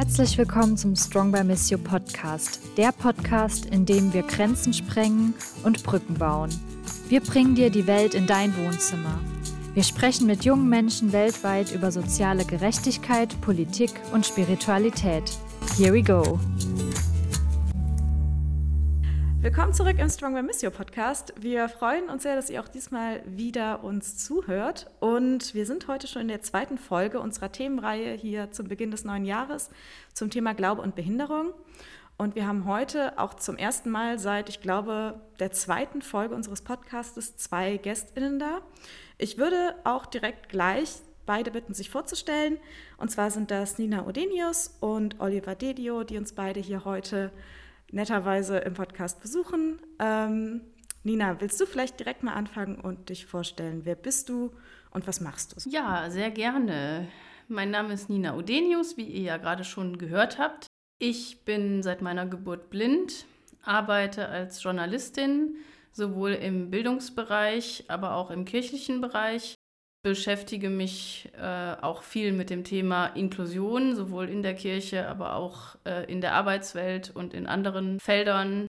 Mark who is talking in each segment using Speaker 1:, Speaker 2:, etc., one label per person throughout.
Speaker 1: Herzlich willkommen zum Strong by Miss You Podcast, der Podcast, in dem wir Grenzen sprengen und Brücken bauen. Wir bringen dir die Welt in dein Wohnzimmer. Wir sprechen mit jungen Menschen weltweit über soziale Gerechtigkeit, Politik und Spiritualität. Here we go.
Speaker 2: Willkommen zurück im Strong by Miss You Podcast. Wir freuen uns sehr, dass ihr auch diesmal wieder uns zuhört. Und wir sind heute schon in der zweiten Folge unserer Themenreihe hier zum Beginn des neuen Jahres zum Thema Glaube und Behinderung. Und wir haben heute auch zum ersten Mal seit, ich glaube, der zweiten Folge unseres Podcastes zwei GästInnen da. Ich würde auch direkt gleich beide bitten, sich vorzustellen. Und zwar sind das Nina Odenius und Oliver Dedio, die uns beide hier heute netterweise im Podcast besuchen. Ähm, Nina, willst du vielleicht direkt mal anfangen und dich vorstellen? Wer bist du und was machst du?
Speaker 3: Ja, sehr gerne. Mein Name ist Nina Odenius, wie ihr ja gerade schon gehört habt. Ich bin seit meiner Geburt blind, arbeite als Journalistin, sowohl im Bildungsbereich, aber auch im kirchlichen Bereich. Beschäftige mich äh, auch viel mit dem Thema Inklusion, sowohl in der Kirche, aber auch äh, in der Arbeitswelt und in anderen Feldern.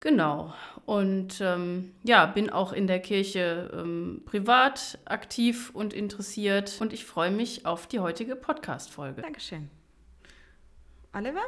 Speaker 3: Genau. Und ähm, ja, bin auch in der Kirche ähm, privat aktiv und interessiert. Und ich freue mich auf die heutige Podcast-Folge.
Speaker 2: Dankeschön. Oliver?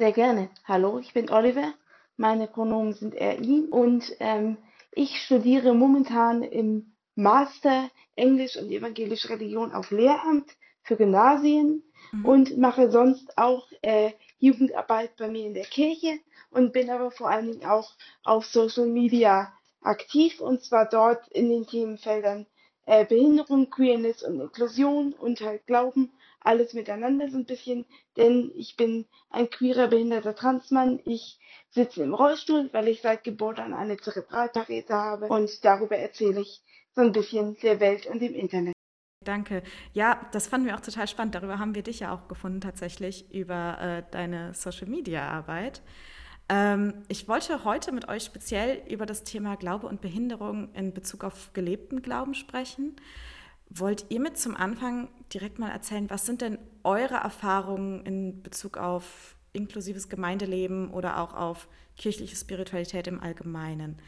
Speaker 4: Sehr gerne. Hallo, ich bin Oliver. Meine Pronomen sind er, ihn und ähm, ich studiere momentan im Master Englisch und evangelische Religion auf Lehramt für Gymnasien mhm. und mache sonst auch äh, Jugendarbeit bei mir in der Kirche und bin aber vor allen Dingen auch auf Social Media aktiv und zwar dort in den Themenfeldern äh, Behinderung, Queerness und Inklusion und halt Glauben, alles miteinander so ein bisschen, denn ich bin ein queerer, behinderter Transmann. Ich sitze im Rollstuhl, weil ich seit Geburt an eine Zerebralparese habe und darüber erzähle ich so ein bisschen der Welt und dem Internet.
Speaker 2: Danke. Ja, das fanden wir auch total spannend. Darüber haben wir dich ja auch gefunden, tatsächlich über äh, deine Social-Media-Arbeit. Ähm, ich wollte heute mit euch speziell über das Thema Glaube und Behinderung in Bezug auf gelebten Glauben sprechen. Wollt ihr mit zum Anfang direkt mal erzählen, was sind denn eure Erfahrungen in Bezug auf inklusives Gemeindeleben oder auch auf kirchliche Spiritualität im Allgemeinen?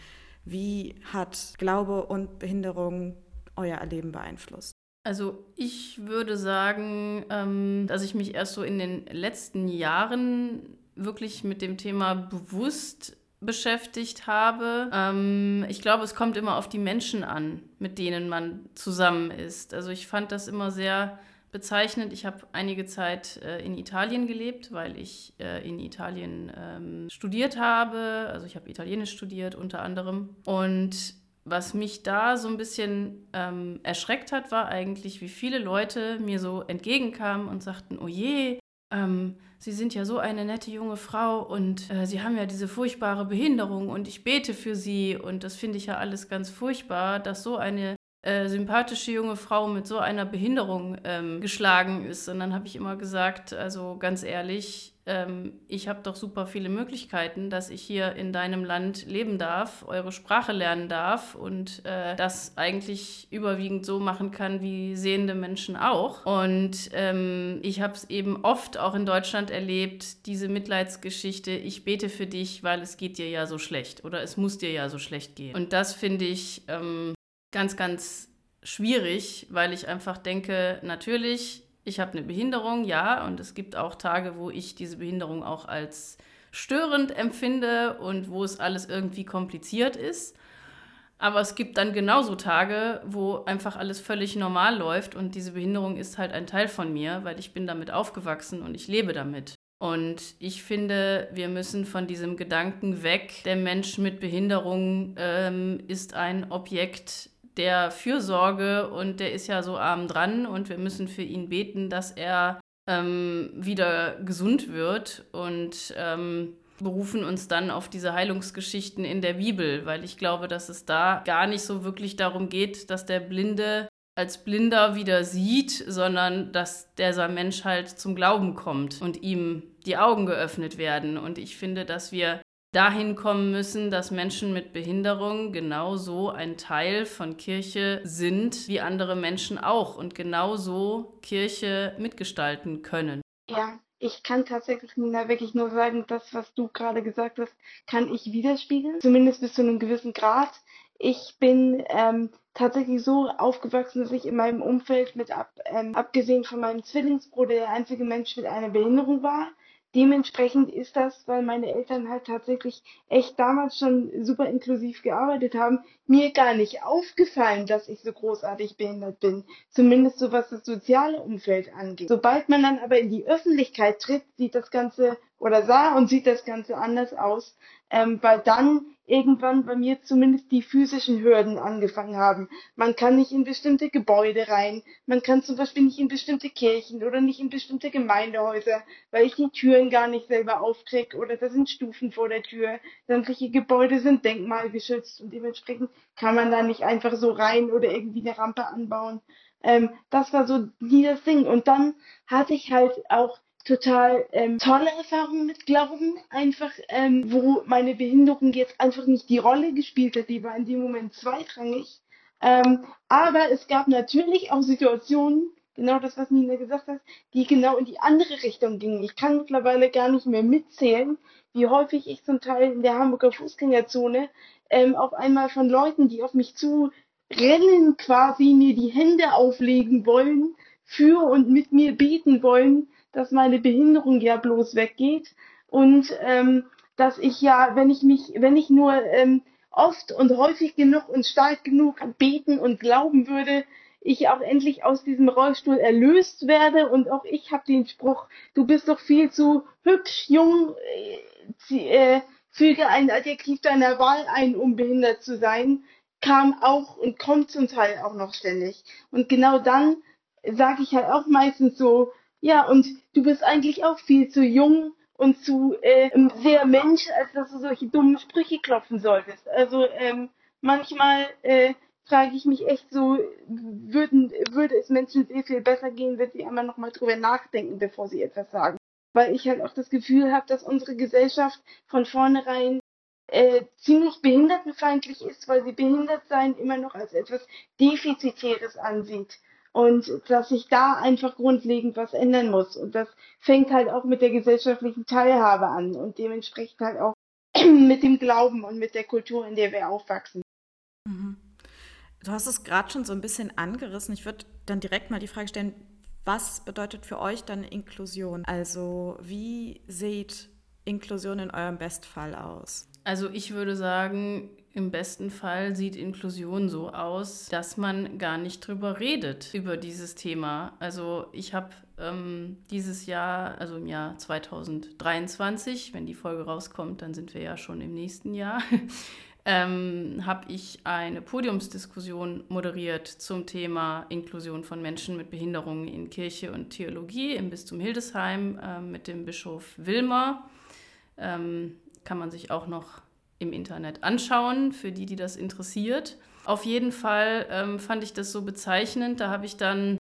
Speaker 2: Wie hat Glaube und Behinderung euer Erleben beeinflusst?
Speaker 3: Also ich würde sagen, ähm, dass ich mich erst so in den letzten Jahren wirklich mit dem Thema bewusst beschäftigt habe. Ähm, ich glaube, es kommt immer auf die Menschen an, mit denen man zusammen ist. Also ich fand das immer sehr bezeichnend. Ich habe einige Zeit äh, in Italien gelebt, weil ich äh, in Italien ähm, studiert habe. Also ich habe Italienisch studiert unter anderem. Und was mich da so ein bisschen ähm, erschreckt hat, war eigentlich, wie viele Leute mir so entgegenkamen und sagten, oh je, ähm, Sie sind ja so eine nette junge Frau und äh, Sie haben ja diese furchtbare Behinderung und ich bete für Sie und das finde ich ja alles ganz furchtbar, dass so eine äh, sympathische junge Frau mit so einer Behinderung ähm, geschlagen ist. Und dann habe ich immer gesagt, also ganz ehrlich, ähm, ich habe doch super viele Möglichkeiten, dass ich hier in deinem Land leben darf, eure Sprache lernen darf und äh, das eigentlich überwiegend so machen kann wie sehende Menschen auch. Und ähm, ich habe es eben oft auch in Deutschland erlebt, diese Mitleidsgeschichte, ich bete für dich, weil es geht dir ja so schlecht oder es muss dir ja so schlecht gehen. Und das finde ich ähm, ganz, ganz schwierig, weil ich einfach denke, natürlich ich habe eine Behinderung, ja, und es gibt auch Tage, wo ich diese Behinderung auch als störend empfinde und wo es alles irgendwie kompliziert ist. Aber es gibt dann genauso Tage, wo einfach alles völlig normal läuft und diese Behinderung ist halt ein Teil von mir, weil ich bin damit aufgewachsen und ich lebe damit. Und ich finde, wir müssen von diesem Gedanken weg, der Mensch mit Behinderung ähm, ist ein Objekt der Fürsorge und der ist ja so arm dran und wir müssen für ihn beten, dass er ähm, wieder gesund wird und ähm, berufen uns dann auf diese Heilungsgeschichten in der Bibel, weil ich glaube, dass es da gar nicht so wirklich darum geht, dass der Blinde als Blinder wieder sieht, sondern dass dieser Mensch halt zum Glauben kommt und ihm die Augen geöffnet werden. Und ich finde, dass wir dahin kommen müssen, dass Menschen mit Behinderung genauso ein Teil von Kirche sind wie andere Menschen auch und genauso Kirche mitgestalten können.
Speaker 4: Ja, ich kann tatsächlich, Nina, wirklich nur sagen, das, was du gerade gesagt hast, kann ich widerspiegeln. Zumindest bis zu einem gewissen Grad. Ich bin ähm, tatsächlich so aufgewachsen, dass ich in meinem Umfeld mit ab, ähm, abgesehen von meinem Zwillingsbruder der einzige Mensch mit einer Behinderung war. Dementsprechend ist das, weil meine Eltern halt tatsächlich echt damals schon super inklusiv gearbeitet haben, mir gar nicht aufgefallen, dass ich so großartig behindert bin. Zumindest so was das soziale Umfeld angeht. Sobald man dann aber in die Öffentlichkeit tritt, sieht das Ganze oder sah und sieht das Ganze anders aus, ähm, weil dann irgendwann bei mir zumindest die physischen Hürden angefangen haben. Man kann nicht in bestimmte Gebäude rein, man kann zum Beispiel nicht in bestimmte Kirchen oder nicht in bestimmte Gemeindehäuser, weil ich die Türen gar nicht selber aufkrieg oder da sind Stufen vor der Tür. Sämtliche Gebäude sind denkmalgeschützt und dementsprechend kann man da nicht einfach so rein oder irgendwie eine Rampe anbauen. Ähm, das war so nie das Ding. Und dann hatte ich halt auch total ähm, tolle Erfahrungen mit Glauben, einfach ähm, wo meine Behinderung jetzt einfach nicht die Rolle gespielt hat, die war in dem Moment zweitrangig. Ähm, aber es gab natürlich auch Situationen, genau das, was Nina gesagt hat, die genau in die andere Richtung gingen. Ich kann mittlerweile gar nicht mehr mitzählen, wie häufig ich zum Teil in der Hamburger Fußgängerzone ähm, auf einmal von Leuten, die auf mich zu rennen, quasi mir die Hände auflegen wollen, für und mit mir beten wollen, dass meine Behinderung ja bloß weggeht und ähm, dass ich ja, wenn ich mich, wenn ich nur ähm, oft und häufig genug und stark genug beten und glauben würde, ich auch endlich aus diesem Rollstuhl erlöst werde und auch ich habe den Spruch, du bist doch viel zu hübsch, jung, äh, äh, füge ein Adjektiv deiner Wahl ein, um behindert zu sein, kam auch und kommt zum Teil auch noch ständig. Und genau dann sage ich halt auch meistens so, ja, und du bist eigentlich auch viel zu jung und zu äh, sehr Mensch, als dass du solche dummen Sprüche klopfen solltest. Also ähm, manchmal äh, frage ich mich echt so, würden, würde es Menschen sehr viel besser gehen, wenn sie einmal nochmal drüber nachdenken, bevor sie etwas sagen. Weil ich halt auch das Gefühl habe, dass unsere Gesellschaft von vornherein äh, ziemlich behindertenfeindlich ist, weil sie behindert sein immer noch als etwas Defizitäres ansieht und dass sich da einfach grundlegend was ändern muss. Und das fängt halt auch mit der gesellschaftlichen Teilhabe an und dementsprechend halt auch mit dem Glauben und mit der Kultur, in der wir aufwachsen.
Speaker 2: Mhm. Du hast es gerade schon so ein bisschen angerissen. Ich würde dann direkt mal die Frage stellen, was bedeutet für euch dann Inklusion? Also wie sieht Inklusion in eurem Bestfall aus?
Speaker 3: Also ich würde sagen, im besten Fall sieht Inklusion so aus, dass man gar nicht drüber redet, über dieses Thema. Also ich habe ähm, dieses Jahr, also im Jahr 2023, wenn die Folge rauskommt, dann sind wir ja schon im nächsten Jahr, ähm, habe ich eine Podiumsdiskussion moderiert zum Thema Inklusion von Menschen mit Behinderungen in Kirche und Theologie im Bistum Hildesheim äh, mit dem Bischof Wilmer. Ähm, kann man sich auch noch im Internet anschauen, für die, die das interessiert. Auf jeden Fall ähm, fand ich das so bezeichnend. Da habe ich dann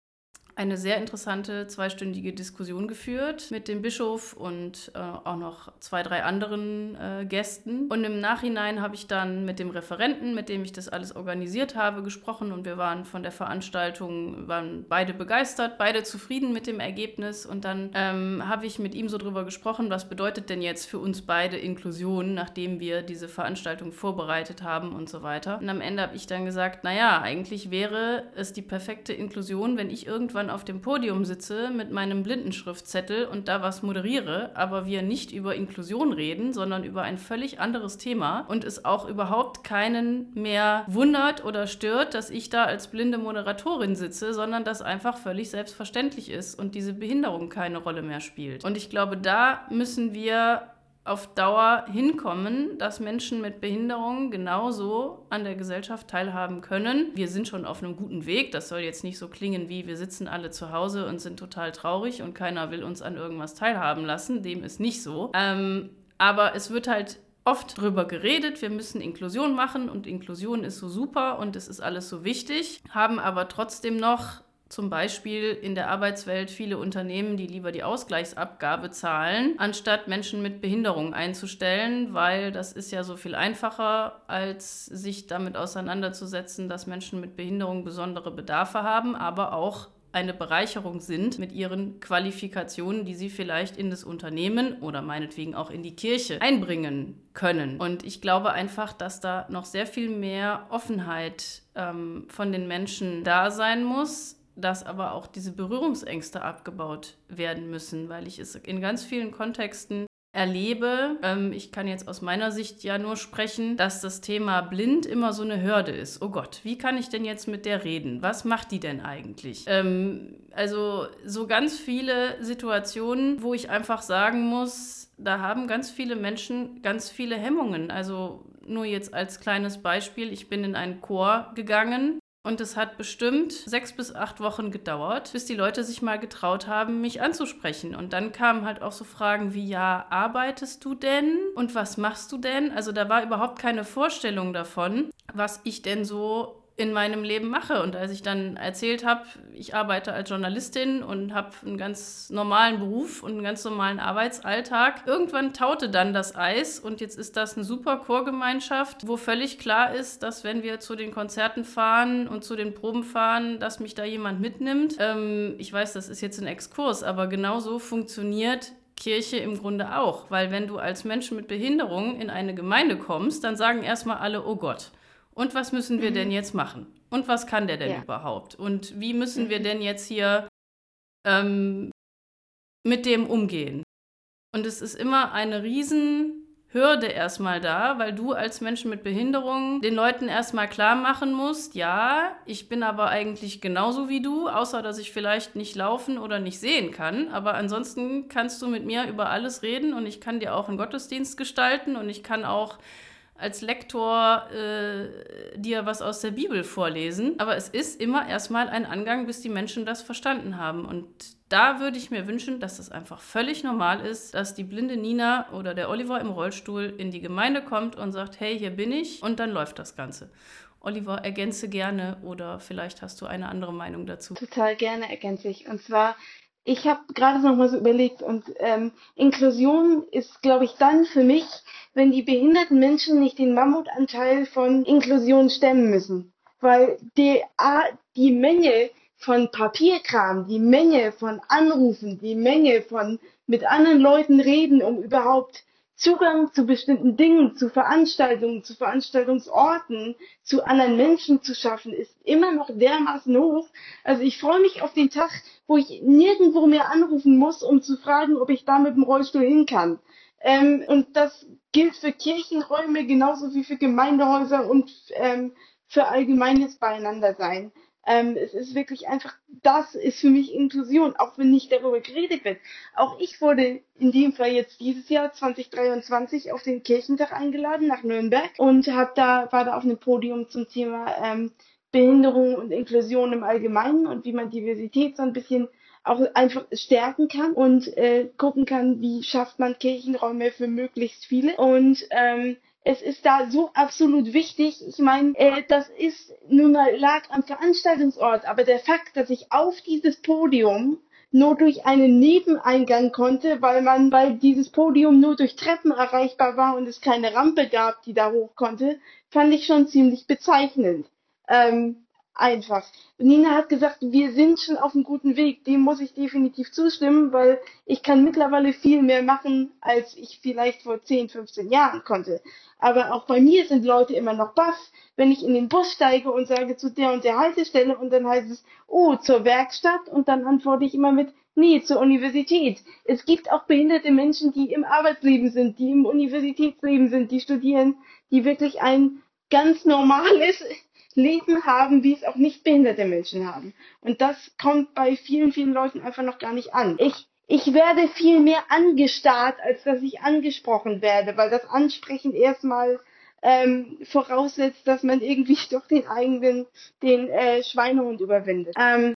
Speaker 3: eine sehr interessante zweistündige Diskussion geführt mit dem Bischof und äh, auch noch zwei, drei anderen äh, Gästen. Und im Nachhinein habe ich dann mit dem Referenten, mit dem ich das alles organisiert habe, gesprochen und wir waren von der Veranstaltung, waren beide begeistert, beide zufrieden mit dem Ergebnis. Und dann ähm, habe ich mit ihm so drüber gesprochen, was bedeutet denn jetzt für uns beide Inklusion, nachdem wir diese Veranstaltung vorbereitet haben und so weiter. Und am Ende habe ich dann gesagt, naja, eigentlich wäre es die perfekte Inklusion, wenn ich irgendwann irgendwann auf dem Podium sitze mit meinem Blindenschriftzettel und da was moderiere, aber wir nicht über Inklusion reden, sondern über ein völlig anderes Thema und es auch überhaupt keinen mehr wundert oder stört, dass ich da als blinde Moderatorin sitze, sondern das einfach völlig selbstverständlich ist und diese Behinderung keine Rolle mehr spielt. Und ich glaube, da müssen wir auf Dauer hinkommen, dass Menschen mit Behinderungen genauso an der Gesellschaft teilhaben können. Wir sind schon auf einem guten Weg. Das soll jetzt nicht so klingen wie wir sitzen alle zu Hause und sind total traurig und keiner will uns an irgendwas teilhaben lassen. Dem ist nicht so. Ähm, aber es wird halt oft drüber geredet, wir müssen Inklusion machen und Inklusion ist so super und es ist alles so wichtig, haben aber trotzdem noch zum Beispiel in der Arbeitswelt viele Unternehmen, die lieber die Ausgleichsabgabe zahlen, anstatt Menschen mit Behinderung einzustellen, weil das ist ja so viel einfacher, als sich damit auseinanderzusetzen, dass Menschen mit Behinderung besondere Bedarfe haben, aber auch eine Bereicherung sind mit ihren Qualifikationen, die sie vielleicht in das Unternehmen oder meinetwegen auch in die Kirche einbringen können. Und ich glaube einfach, dass da noch sehr viel mehr Offenheit ähm, von den Menschen da sein muss, dass aber auch diese Berührungsängste abgebaut werden müssen, weil ich es in ganz vielen Kontexten erlebe, ähm, ich kann jetzt aus meiner Sicht ja nur sprechen, dass das Thema blind immer so eine Hürde ist. Oh Gott, wie kann ich denn jetzt mit der reden? Was macht die denn eigentlich? Ähm, also so ganz viele Situationen, wo ich einfach sagen muss, da haben ganz viele Menschen ganz viele Hemmungen. Also nur jetzt als kleines Beispiel, ich bin in einen Chor gegangen und es hat bestimmt sechs bis acht Wochen gedauert, bis die Leute sich mal getraut haben, mich anzusprechen. Und dann kamen halt auch so Fragen wie, ja, arbeitest du denn? Und was machst du denn? Also da war überhaupt keine Vorstellung davon, was ich denn so in meinem Leben mache. Und als ich dann erzählt habe, ich arbeite als Journalistin und habe einen ganz normalen Beruf und einen ganz normalen Arbeitsalltag, irgendwann taute dann das Eis und jetzt ist das eine super Chorgemeinschaft, wo völlig klar ist, dass wenn wir zu den Konzerten fahren und zu den Proben fahren, dass mich da jemand mitnimmt. Ähm, ich weiß, das ist jetzt ein Exkurs, aber genauso funktioniert Kirche im Grunde auch, weil wenn du als Mensch mit Behinderung in eine Gemeinde kommst, dann sagen erstmal alle, oh Gott. Und was müssen wir mhm. denn jetzt machen? Und was kann der denn ja. überhaupt? Und wie müssen wir mhm. denn jetzt hier ähm, mit dem umgehen? Und es ist immer eine Riesenhürde erstmal da, weil du als Menschen mit Behinderung den Leuten erstmal klar machen musst, ja, ich bin aber eigentlich genauso wie du, außer dass ich vielleicht nicht laufen oder nicht sehen kann. Aber ansonsten kannst du mit mir über alles reden und ich kann dir auch einen Gottesdienst gestalten und ich kann auch als Lektor äh, dir was aus der Bibel vorlesen. Aber es ist immer erstmal ein Angang, bis die Menschen das verstanden haben. Und da würde ich mir wünschen, dass das einfach völlig normal ist, dass die blinde Nina oder der Oliver im Rollstuhl in die Gemeinde kommt und sagt, hey, hier bin ich und dann läuft das Ganze. Oliver, ergänze gerne oder vielleicht hast du eine andere Meinung dazu.
Speaker 4: Total gerne ergänze ich. Und zwar ich habe gerade noch mal so überlegt und ähm, Inklusion ist, glaube ich, dann für mich, wenn die behinderten Menschen nicht den Mammutanteil von Inklusion stemmen müssen. Weil die, die Menge von Papierkram, die Menge von Anrufen, die Menge von mit anderen Leuten reden, um überhaupt Zugang zu bestimmten Dingen, zu Veranstaltungen, zu Veranstaltungsorten, zu anderen Menschen zu schaffen, ist immer noch dermaßen hoch. Also ich freue mich auf den Tag, wo ich nirgendwo mehr anrufen muss, um zu fragen, ob ich da mit dem Rollstuhl hin kann. Ähm, und das gilt für Kirchenräume genauso wie für Gemeindehäuser und ähm, für allgemeines Beieinandersein. Ähm, es ist wirklich einfach, das ist für mich Inklusion, auch wenn nicht darüber geredet wird. Auch ich wurde in dem Fall jetzt dieses Jahr 2023 auf den Kirchentag eingeladen nach Nürnberg und hab da war da auf einem Podium zum Thema ähm, Behinderung und Inklusion im Allgemeinen und wie man Diversität so ein bisschen auch einfach stärken kann und äh, gucken kann, wie schafft man Kirchenräume für möglichst viele. Und ähm, es ist da so absolut wichtig. Ich meine, äh, das ist nun mal lag am Veranstaltungsort, aber der Fakt, dass ich auf dieses Podium nur durch einen Nebeneingang konnte, weil man, weil dieses Podium nur durch Treppen erreichbar war und es keine Rampe gab, die da hoch konnte, fand ich schon ziemlich bezeichnend. Ähm, einfach. Nina hat gesagt, wir sind schon auf einem guten Weg. Dem muss ich definitiv zustimmen, weil ich kann mittlerweile viel mehr machen, als ich vielleicht vor 10, 15 Jahren konnte. Aber auch bei mir sind Leute immer noch baff, wenn ich in den Bus steige und sage zu der und der Haltestelle und dann heißt es, oh, zur Werkstatt und dann antworte ich immer mit, nee, zur Universität. Es gibt auch behinderte Menschen, die im Arbeitsleben sind, die im Universitätsleben sind, die studieren, die wirklich ein ganz normales Leben haben, wie es auch nicht behinderte Menschen haben. Und das kommt bei vielen, vielen Leuten einfach noch gar nicht an. Ich, ich werde viel mehr angestarrt, als dass ich angesprochen werde, weil das Ansprechen erstmal ähm, voraussetzt, dass man irgendwie doch den eigenen, den äh, Schweinehund überwindet. Ähm,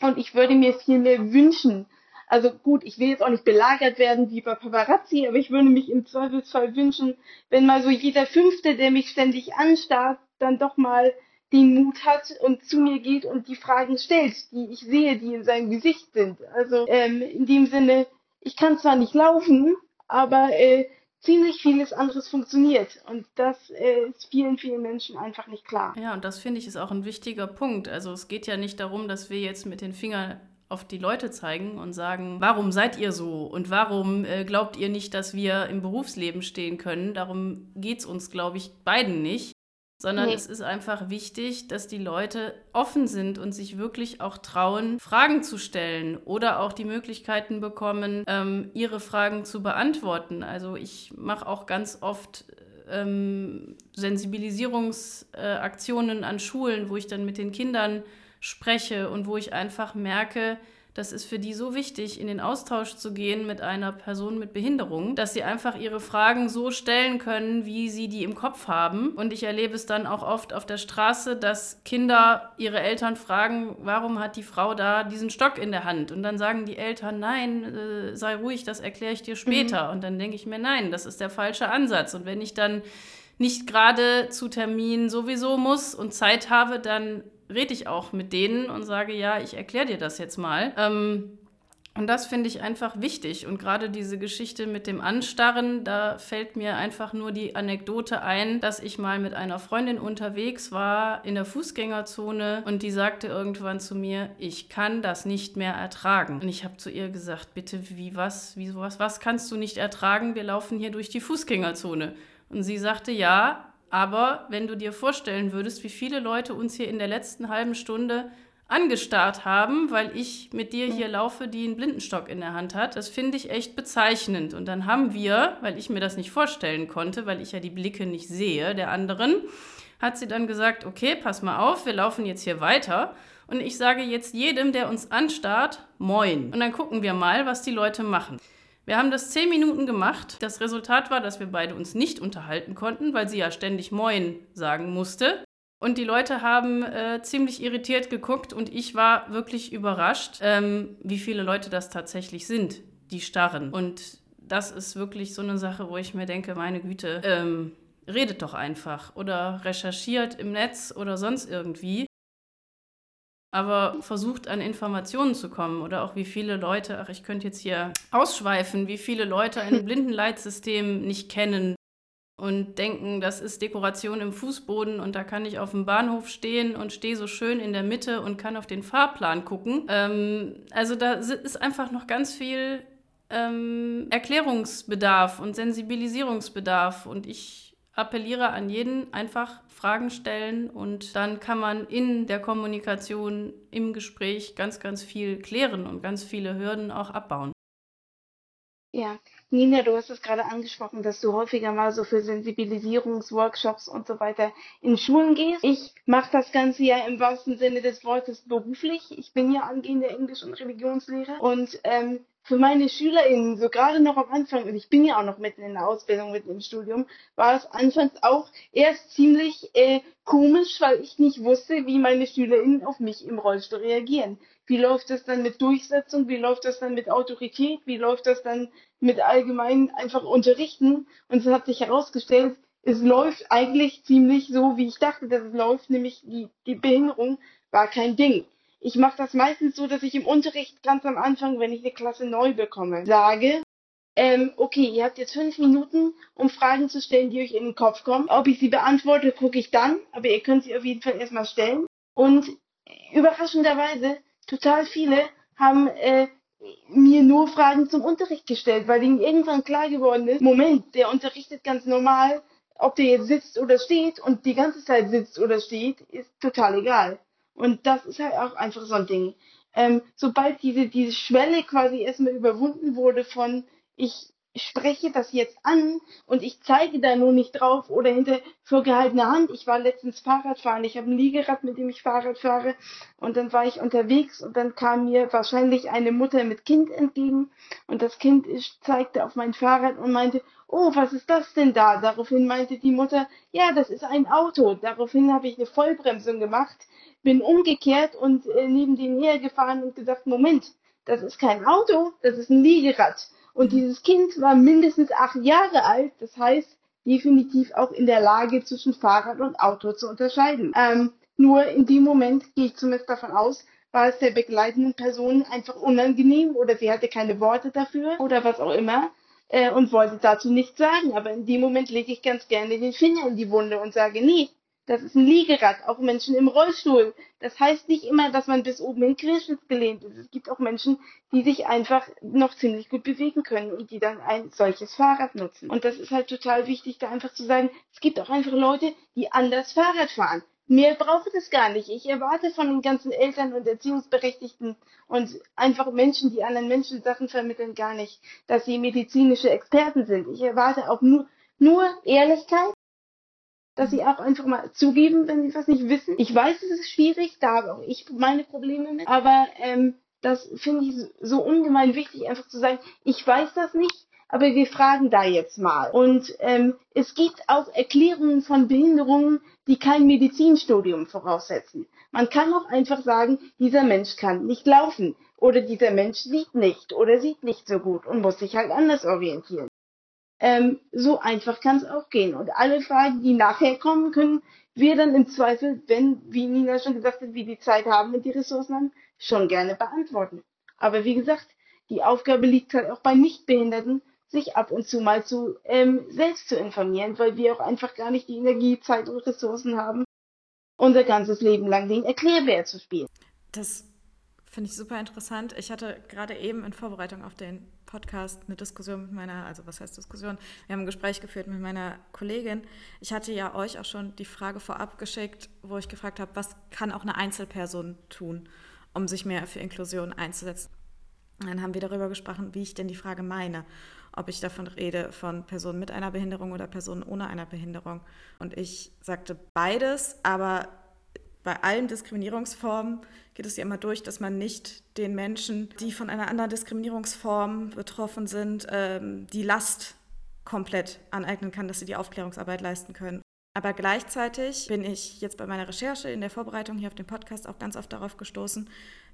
Speaker 4: und ich würde mir viel mehr wünschen, also gut, ich will jetzt auch nicht belagert werden wie bei Paparazzi, aber ich würde mich im Zweifelsfall wünschen, wenn mal so jeder Fünfte, der mich ständig anstarrt, dann doch mal den Mut hat und zu mir geht und die Fragen stellt, die ich sehe, die in seinem Gesicht sind. Also ähm, in dem Sinne, ich kann zwar nicht laufen, aber äh, ziemlich vieles anderes funktioniert. Und das äh, ist vielen, vielen Menschen einfach nicht klar.
Speaker 3: Ja, und das finde ich ist auch ein wichtiger Punkt. Also es geht ja nicht darum, dass wir jetzt mit den Fingern auf die Leute zeigen und sagen, warum seid ihr so und warum äh, glaubt ihr nicht, dass wir im Berufsleben stehen können? Darum geht es uns, glaube ich, beiden nicht sondern nee. es ist einfach wichtig, dass die Leute offen sind und sich wirklich auch trauen, Fragen zu stellen oder auch die Möglichkeiten bekommen, ähm, ihre Fragen zu beantworten. Also ich mache auch ganz oft ähm, Sensibilisierungsaktionen äh, an Schulen, wo ich dann mit den Kindern spreche und wo ich einfach merke, das ist für die so wichtig, in den Austausch zu gehen mit einer Person mit Behinderung, dass sie einfach ihre Fragen so stellen können, wie sie die im Kopf haben. Und ich erlebe es dann auch oft auf der Straße, dass Kinder ihre Eltern fragen, warum hat die Frau da diesen Stock in der Hand? Und dann sagen die Eltern, nein, äh, sei ruhig, das erkläre ich dir später. Mhm. Und dann denke ich mir, nein, das ist der falsche Ansatz. Und wenn ich dann nicht gerade zu Terminen sowieso muss und Zeit habe, dann rede ich auch mit denen und sage, ja, ich erkläre dir das jetzt mal. Ähm, und das finde ich einfach wichtig. Und gerade diese Geschichte mit dem Anstarren, da fällt mir einfach nur die Anekdote ein, dass ich mal mit einer Freundin unterwegs war in der Fußgängerzone und die sagte irgendwann zu mir, ich kann das nicht mehr ertragen. Und ich habe zu ihr gesagt, bitte, wie was, wie sowas, was kannst du nicht ertragen? Wir laufen hier durch die Fußgängerzone. Und sie sagte, ja, aber wenn du dir vorstellen würdest, wie viele Leute uns hier in der letzten halben Stunde angestarrt haben, weil ich mit dir hier laufe, die einen Blindenstock in der Hand hat. Das finde ich echt bezeichnend. Und dann haben wir, weil ich mir das nicht vorstellen konnte, weil ich ja die Blicke nicht sehe der anderen, hat sie dann gesagt, okay, pass mal auf, wir laufen jetzt hier weiter. Und ich sage jetzt jedem, der uns anstarrt, moin. Und dann gucken wir mal, was die Leute machen. Wir haben das zehn Minuten gemacht. Das Resultat war, dass wir beide uns nicht unterhalten konnten, weil sie ja ständig Moin sagen musste. Und die Leute haben äh, ziemlich irritiert geguckt und ich war wirklich überrascht, ähm, wie viele Leute das tatsächlich sind, die starren. Und das ist wirklich so eine Sache, wo ich mir denke, meine Güte, ähm, redet doch einfach oder recherchiert im Netz oder sonst irgendwie aber versucht an Informationen zu kommen oder auch wie viele Leute, ach, ich könnte jetzt hier ausschweifen, wie viele Leute ein Blindenleitsystem nicht kennen und denken, das ist Dekoration im Fußboden und da kann ich auf dem Bahnhof stehen und stehe so schön in der Mitte und kann auf den Fahrplan gucken. Ähm, also da ist einfach noch ganz viel ähm, Erklärungsbedarf und Sensibilisierungsbedarf und ich appelliere an jeden, einfach Fragen stellen und dann kann man in der Kommunikation, im Gespräch ganz, ganz viel klären und ganz viele Hürden auch abbauen.
Speaker 4: Ja, Nina, du hast es gerade angesprochen, dass du häufiger mal so für Sensibilisierungsworkshops und so weiter in Schulen gehst. Ich mache das Ganze ja im wahrsten Sinne des Wortes beruflich. Ich bin ja angehende Englisch- und Religionslehrer und ähm, für meine SchülerInnen, so gerade noch am Anfang, und ich bin ja auch noch mitten in der Ausbildung, mitten im Studium, war es anfangs auch erst ziemlich äh, komisch, weil ich nicht wusste, wie meine SchülerInnen auf mich im Rollstuhl reagieren. Wie läuft das dann mit Durchsetzung? Wie läuft das dann mit Autorität? Wie läuft das dann mit allgemein einfach Unterrichten? Und es hat sich herausgestellt, es läuft eigentlich ziemlich so, wie ich dachte, dass es läuft, nämlich die, die Behinderung war kein Ding. Ich mache das meistens so, dass ich im Unterricht ganz am Anfang, wenn ich eine Klasse neu bekomme, sage, ähm, okay, ihr habt jetzt fünf Minuten, um Fragen zu stellen, die euch in den Kopf kommen. Ob ich sie beantworte, gucke ich dann, aber ihr könnt sie auf jeden Fall erstmal stellen. Und überraschenderweise, total viele haben äh, mir nur Fragen zum Unterricht gestellt, weil ihnen irgendwann klar geworden ist, Moment, der unterrichtet ganz normal, ob der jetzt sitzt oder steht und die ganze Zeit sitzt oder steht, ist total egal. Und das ist halt auch einfach so ein Ding. Ähm, sobald diese, diese Schwelle quasi erstmal überwunden wurde von ich spreche das jetzt an und ich zeige da nur nicht drauf oder hinter vorgehaltener Hand. Ich war letztens Fahrradfahren, ich habe ein Liegerad, mit dem ich Fahrrad fahre und dann war ich unterwegs und dann kam mir wahrscheinlich eine Mutter mit Kind entgegen und das Kind zeigte auf mein Fahrrad und meinte, oh, was ist das denn da? Daraufhin meinte die Mutter, ja, das ist ein Auto. Daraufhin habe ich eine Vollbremsung gemacht, bin umgekehrt und äh, neben denen hergefahren und gesagt, Moment, das ist kein Auto, das ist ein Liegerad. Und dieses Kind war mindestens acht Jahre alt, das heißt definitiv auch in der Lage, zwischen Fahrrad und Auto zu unterscheiden. Ähm, nur in dem Moment gehe ich zumindest davon aus, war es der begleitenden Person einfach unangenehm oder sie hatte keine Worte dafür oder was auch immer. äh, und wollte dazu nichts sagen. Aber in dem Moment lege ich ganz gerne den Finger in die Wunde und sage, nee, das ist ein Liegerad, auch Menschen im Rollstuhl. Das heißt nicht immer, dass man bis oben in querschnitt gelehnt ist. Es gibt auch Menschen, die sich einfach noch ziemlich gut bewegen können und die dann ein solches Fahrrad nutzen. Und das ist halt total wichtig, da einfach zu sagen, es gibt auch einfach Leute, die anders Fahrrad fahren. Mehr braucht es gar nicht. Ich erwarte von den ganzen Eltern und Erziehungsberechtigten und einfach Menschen, die anderen Menschen Sachen vermitteln, gar nicht, dass sie medizinische Experten sind. Ich erwarte auch nur, nur Ehrlichkeit dass sie auch einfach mal zugeben, wenn sie was nicht wissen. Ich weiß, es ist schwierig, da habe auch ich meine Probleme mit, aber ähm, das finde ich so ungemein wichtig, einfach zu sagen, ich weiß das nicht, aber wir fragen da jetzt mal. Und ähm, es gibt auch Erklärungen von Behinderungen, die kein Medizinstudium voraussetzen. Man kann auch einfach sagen, dieser Mensch kann nicht laufen oder dieser Mensch sieht nicht oder sieht nicht so gut und muss sich halt anders orientieren. Ähm, so einfach kann es auch gehen. Und alle Fragen, die nachher kommen, können wir dann im Zweifel, wenn, wie Nina schon gesagt hat, wir die Zeit haben und die Ressourcen haben, schon gerne beantworten. Aber wie gesagt, die Aufgabe liegt halt auch bei Nichtbehinderten, sich ab und zu mal zu ähm, selbst zu informieren, weil wir auch einfach gar nicht die Energie, Zeit und Ressourcen haben, unser ganzes Leben lang den Erklärbär zu spielen.
Speaker 2: Das finde ich super interessant. Ich hatte gerade eben in Vorbereitung auf den Podcast eine Diskussion mit meiner, also was heißt Diskussion? Wir haben ein Gespräch geführt mit meiner Kollegin. Ich hatte ja euch auch schon die Frage vorab geschickt, wo ich gefragt habe, was kann auch eine Einzelperson tun, um sich mehr für Inklusion einzusetzen. dann haben wir darüber gesprochen, wie ich denn die Frage meine, ob ich davon rede von Personen mit einer Behinderung oder Personen ohne einer Behinderung. Und ich sagte beides, aber bei allen Diskriminierungsformen geht es ja immer durch, dass man nicht den Menschen, die von einer anderen Diskriminierungsform betroffen sind, ähm, die Last komplett aneignen kann, dass sie die Aufklärungsarbeit leisten können. Aber gleichzeitig bin ich jetzt bei meiner Recherche in der Vorbereitung hier auf den Podcast auch ganz oft darauf gestoßen,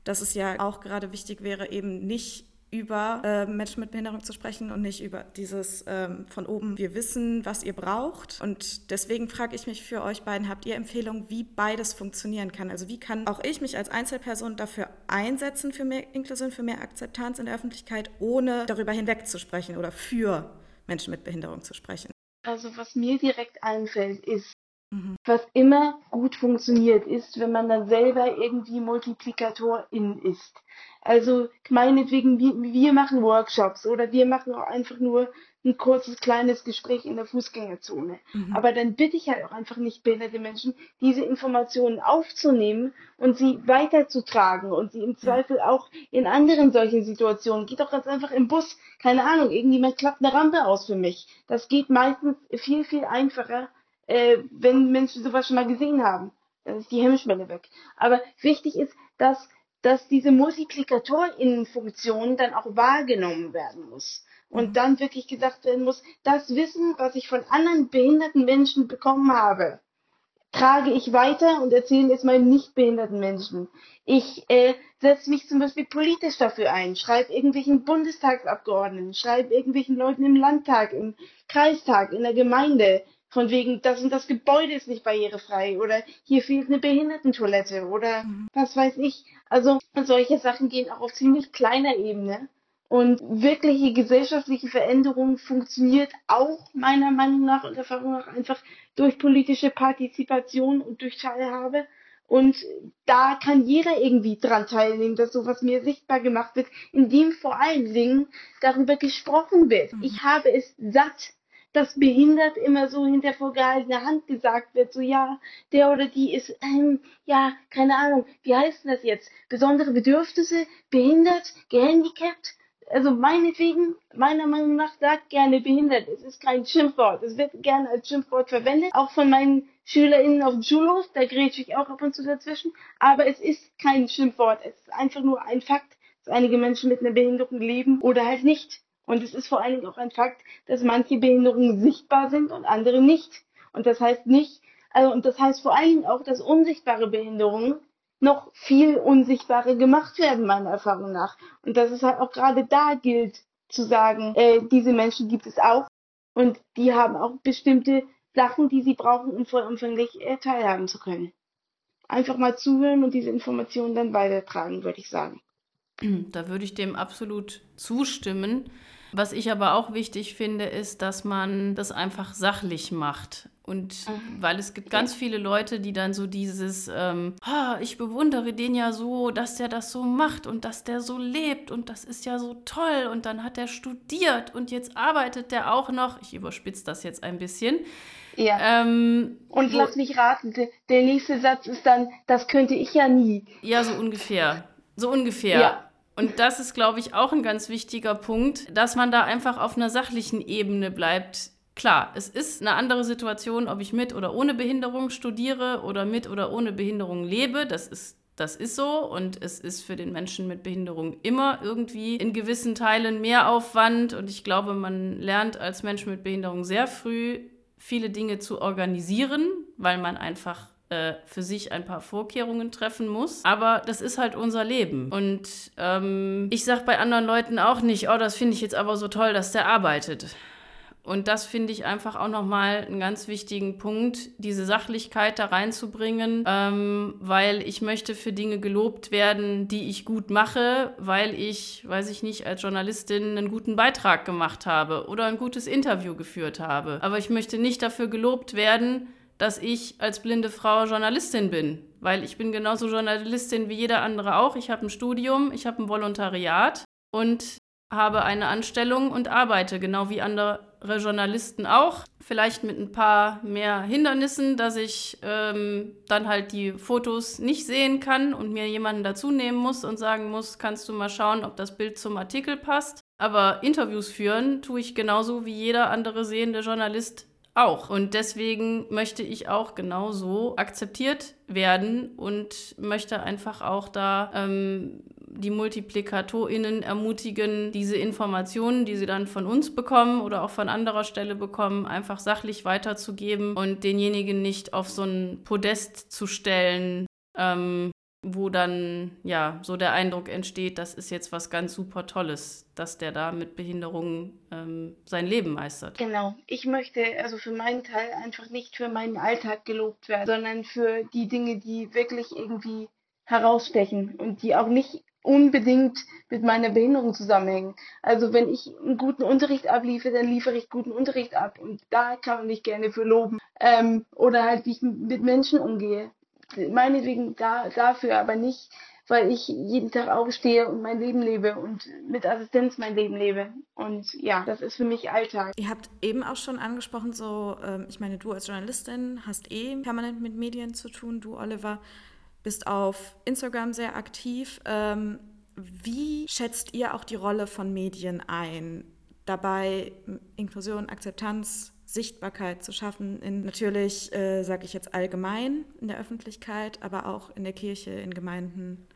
Speaker 2: dass es ja auch gerade wichtig wäre, eben nicht über äh, Menschen mit Behinderung zu sprechen und nicht über dieses ähm, von oben, wir wissen, was ihr braucht. Und deswegen frage ich mich für euch beiden, habt ihr Empfehlungen, wie beides funktionieren kann? Also wie kann auch ich mich als Einzelperson dafür einsetzen, für mehr Inklusion, für mehr Akzeptanz in der Öffentlichkeit, ohne darüber hinweg zu sprechen oder für Menschen mit Behinderung zu sprechen?
Speaker 4: Also was mir direkt einfällt, ist, mhm. was immer gut funktioniert, ist, wenn man dann selber irgendwie Multiplikatorin ist. Also meinetwegen, wir, wir machen Workshops oder wir machen auch einfach nur ein kurzes, kleines Gespräch in der Fußgängerzone. Mhm. Aber dann bitte ich halt auch einfach nicht behinderte Menschen, diese Informationen aufzunehmen und sie weiterzutragen und sie im Zweifel auch in anderen solchen Situationen. Geht doch ganz einfach im Bus, keine Ahnung, irgendjemand klappt eine Rampe aus für mich. Das geht meistens viel, viel einfacher, äh, wenn Menschen sowas schon mal gesehen haben. Dann ist die Hemmschwelle weg. Aber wichtig ist, dass dass diese Multiplikatorinnenfunktion dann auch wahrgenommen werden muss. Und dann wirklich gesagt werden muss, das Wissen, was ich von anderen behinderten Menschen bekommen habe, trage ich weiter und erzähle es meinen nicht behinderten Menschen. Ich äh, setze mich zum Beispiel politisch dafür ein, schreibe irgendwelchen Bundestagsabgeordneten, schreibe irgendwelchen Leuten im Landtag, im Kreistag, in der Gemeinde, von wegen, das und das Gebäude ist nicht barrierefrei oder hier fehlt eine Behindertentoilette oder mhm. was weiß ich. Also solche Sachen gehen auch auf ziemlich kleiner Ebene. Und wirkliche gesellschaftliche Veränderung funktioniert auch meiner Meinung nach und Erfahrung nach einfach durch politische Partizipation und durch Teilhabe. Und da kann jeder irgendwie dran teilnehmen, dass sowas mir sichtbar gemacht wird, indem vor allen Dingen darüber gesprochen wird. Mhm. Ich habe es satt, dass behindert immer so hinter vorgehaltener Hand gesagt wird, so ja, der oder die ist, ähm, ja, keine Ahnung, wie heißt das jetzt? Besondere Bedürfnisse, behindert, gehandicapt? Also meinetwegen, meiner Meinung nach, sagt gerne behindert. Es ist kein Schimpfwort. Es wird gerne als Schimpfwort verwendet, auch von meinen SchülerInnen auf dem Schulhof, da grätsche ich auch ab und zu dazwischen. Aber es ist kein Schimpfwort. Es ist einfach nur ein Fakt, dass einige Menschen mit einer Behinderung leben oder halt nicht. Und es ist vor allen Dingen auch ein Fakt, dass manche Behinderungen sichtbar sind und andere nicht. Und das heißt nicht, also, und das heißt vor allen Dingen auch, dass unsichtbare Behinderungen noch viel unsichtbarer gemacht werden, meiner Erfahrung nach. Und dass es halt auch gerade da gilt, zu sagen, äh, diese Menschen gibt es auch und die haben auch bestimmte Sachen, die sie brauchen, um vollumfänglich äh, teilhaben zu können. Einfach mal zuhören und diese Informationen dann weitertragen, würde ich sagen.
Speaker 3: Da würde ich dem absolut zustimmen. Was ich aber auch wichtig finde, ist, dass man das einfach sachlich macht. Und mhm. weil es gibt ganz viele Leute, die dann so dieses, ähm, ah, ich bewundere den ja so, dass der das so macht und dass der so lebt und das ist ja so toll und dann hat er studiert und jetzt arbeitet der auch noch. Ich überspitze das jetzt ein bisschen.
Speaker 4: Ja. Ähm, und wo, lass mich raten, der nächste Satz ist dann, das könnte ich ja nie.
Speaker 3: Ja, so ungefähr. So ungefähr. Ja. Und das ist, glaube ich, auch ein ganz wichtiger Punkt, dass man da einfach auf einer sachlichen Ebene bleibt. Klar, es ist eine andere Situation, ob ich mit oder ohne Behinderung studiere oder mit oder ohne Behinderung lebe. Das ist das ist so und es ist für den Menschen mit Behinderung immer irgendwie in gewissen Teilen mehr Aufwand und ich glaube, man lernt als Mensch mit Behinderung sehr früh viele Dinge zu organisieren, weil man einfach äh, für sich ein paar Vorkehrungen treffen muss. Aber das ist halt unser Leben. Und ähm, ich sage bei anderen Leuten auch nicht, oh, das finde ich jetzt aber so toll, dass der arbeitet. Und das finde ich einfach auch nochmal einen ganz wichtigen Punkt, diese Sachlichkeit da reinzubringen, ähm, weil ich möchte für Dinge gelobt werden, die ich gut mache, weil ich, weiß ich nicht, als Journalistin einen guten Beitrag gemacht habe oder ein gutes Interview geführt habe. Aber ich möchte nicht dafür gelobt werden, dass ich als blinde Frau Journalistin bin, weil ich bin genauso Journalistin wie jeder andere auch. Ich habe ein Studium, ich habe ein Volontariat und habe eine Anstellung und arbeite, genau wie andere Journalisten auch. Vielleicht mit ein paar mehr Hindernissen, dass ich ähm, dann halt die Fotos nicht sehen kann und mir jemanden dazu nehmen muss und sagen muss, kannst du mal schauen, ob das Bild zum Artikel passt. Aber Interviews führen tue ich genauso wie jeder andere sehende Journalist auch. Und deswegen möchte ich auch genauso akzeptiert werden und möchte einfach auch da ähm, die MultiplikatorInnen ermutigen, diese Informationen, die sie dann von uns bekommen oder auch von anderer Stelle bekommen, einfach sachlich weiterzugeben und denjenigen nicht auf so ein Podest zu stellen, ähm, wo dann ja so der Eindruck entsteht, das ist jetzt was ganz super Tolles, dass der da mit Behinderungen ähm, sein Leben meistert.
Speaker 4: Genau. Ich möchte also für meinen Teil einfach nicht für meinen Alltag gelobt werden, sondern für die Dinge, die wirklich irgendwie herausstechen und die auch nicht unbedingt mit meiner Behinderung zusammenhängen. Also wenn ich einen guten Unterricht abliefere, dann liefere ich guten Unterricht ab und da kann man mich gerne für loben. Ähm, oder halt, wie ich mit Menschen umgehe. Meinetwegen da, dafür, aber nicht, weil ich jeden Tag aufstehe und mein Leben lebe und mit Assistenz mein Leben lebe. Und ja, das ist für mich Alltag.
Speaker 2: Ihr habt eben auch schon angesprochen, so, ähm, ich meine, du als Journalistin hast eh permanent mit Medien zu tun, du, Oliver bist auf Instagram sehr aktiv. Ähm, wie schätzt ihr auch die Rolle von Medien ein, dabei Inklusion, Akzeptanz, Sichtbarkeit zu schaffen, in natürlich, äh, sage ich jetzt allgemein in der Öffentlichkeit, aber auch in der Kirche, in Gemeinden?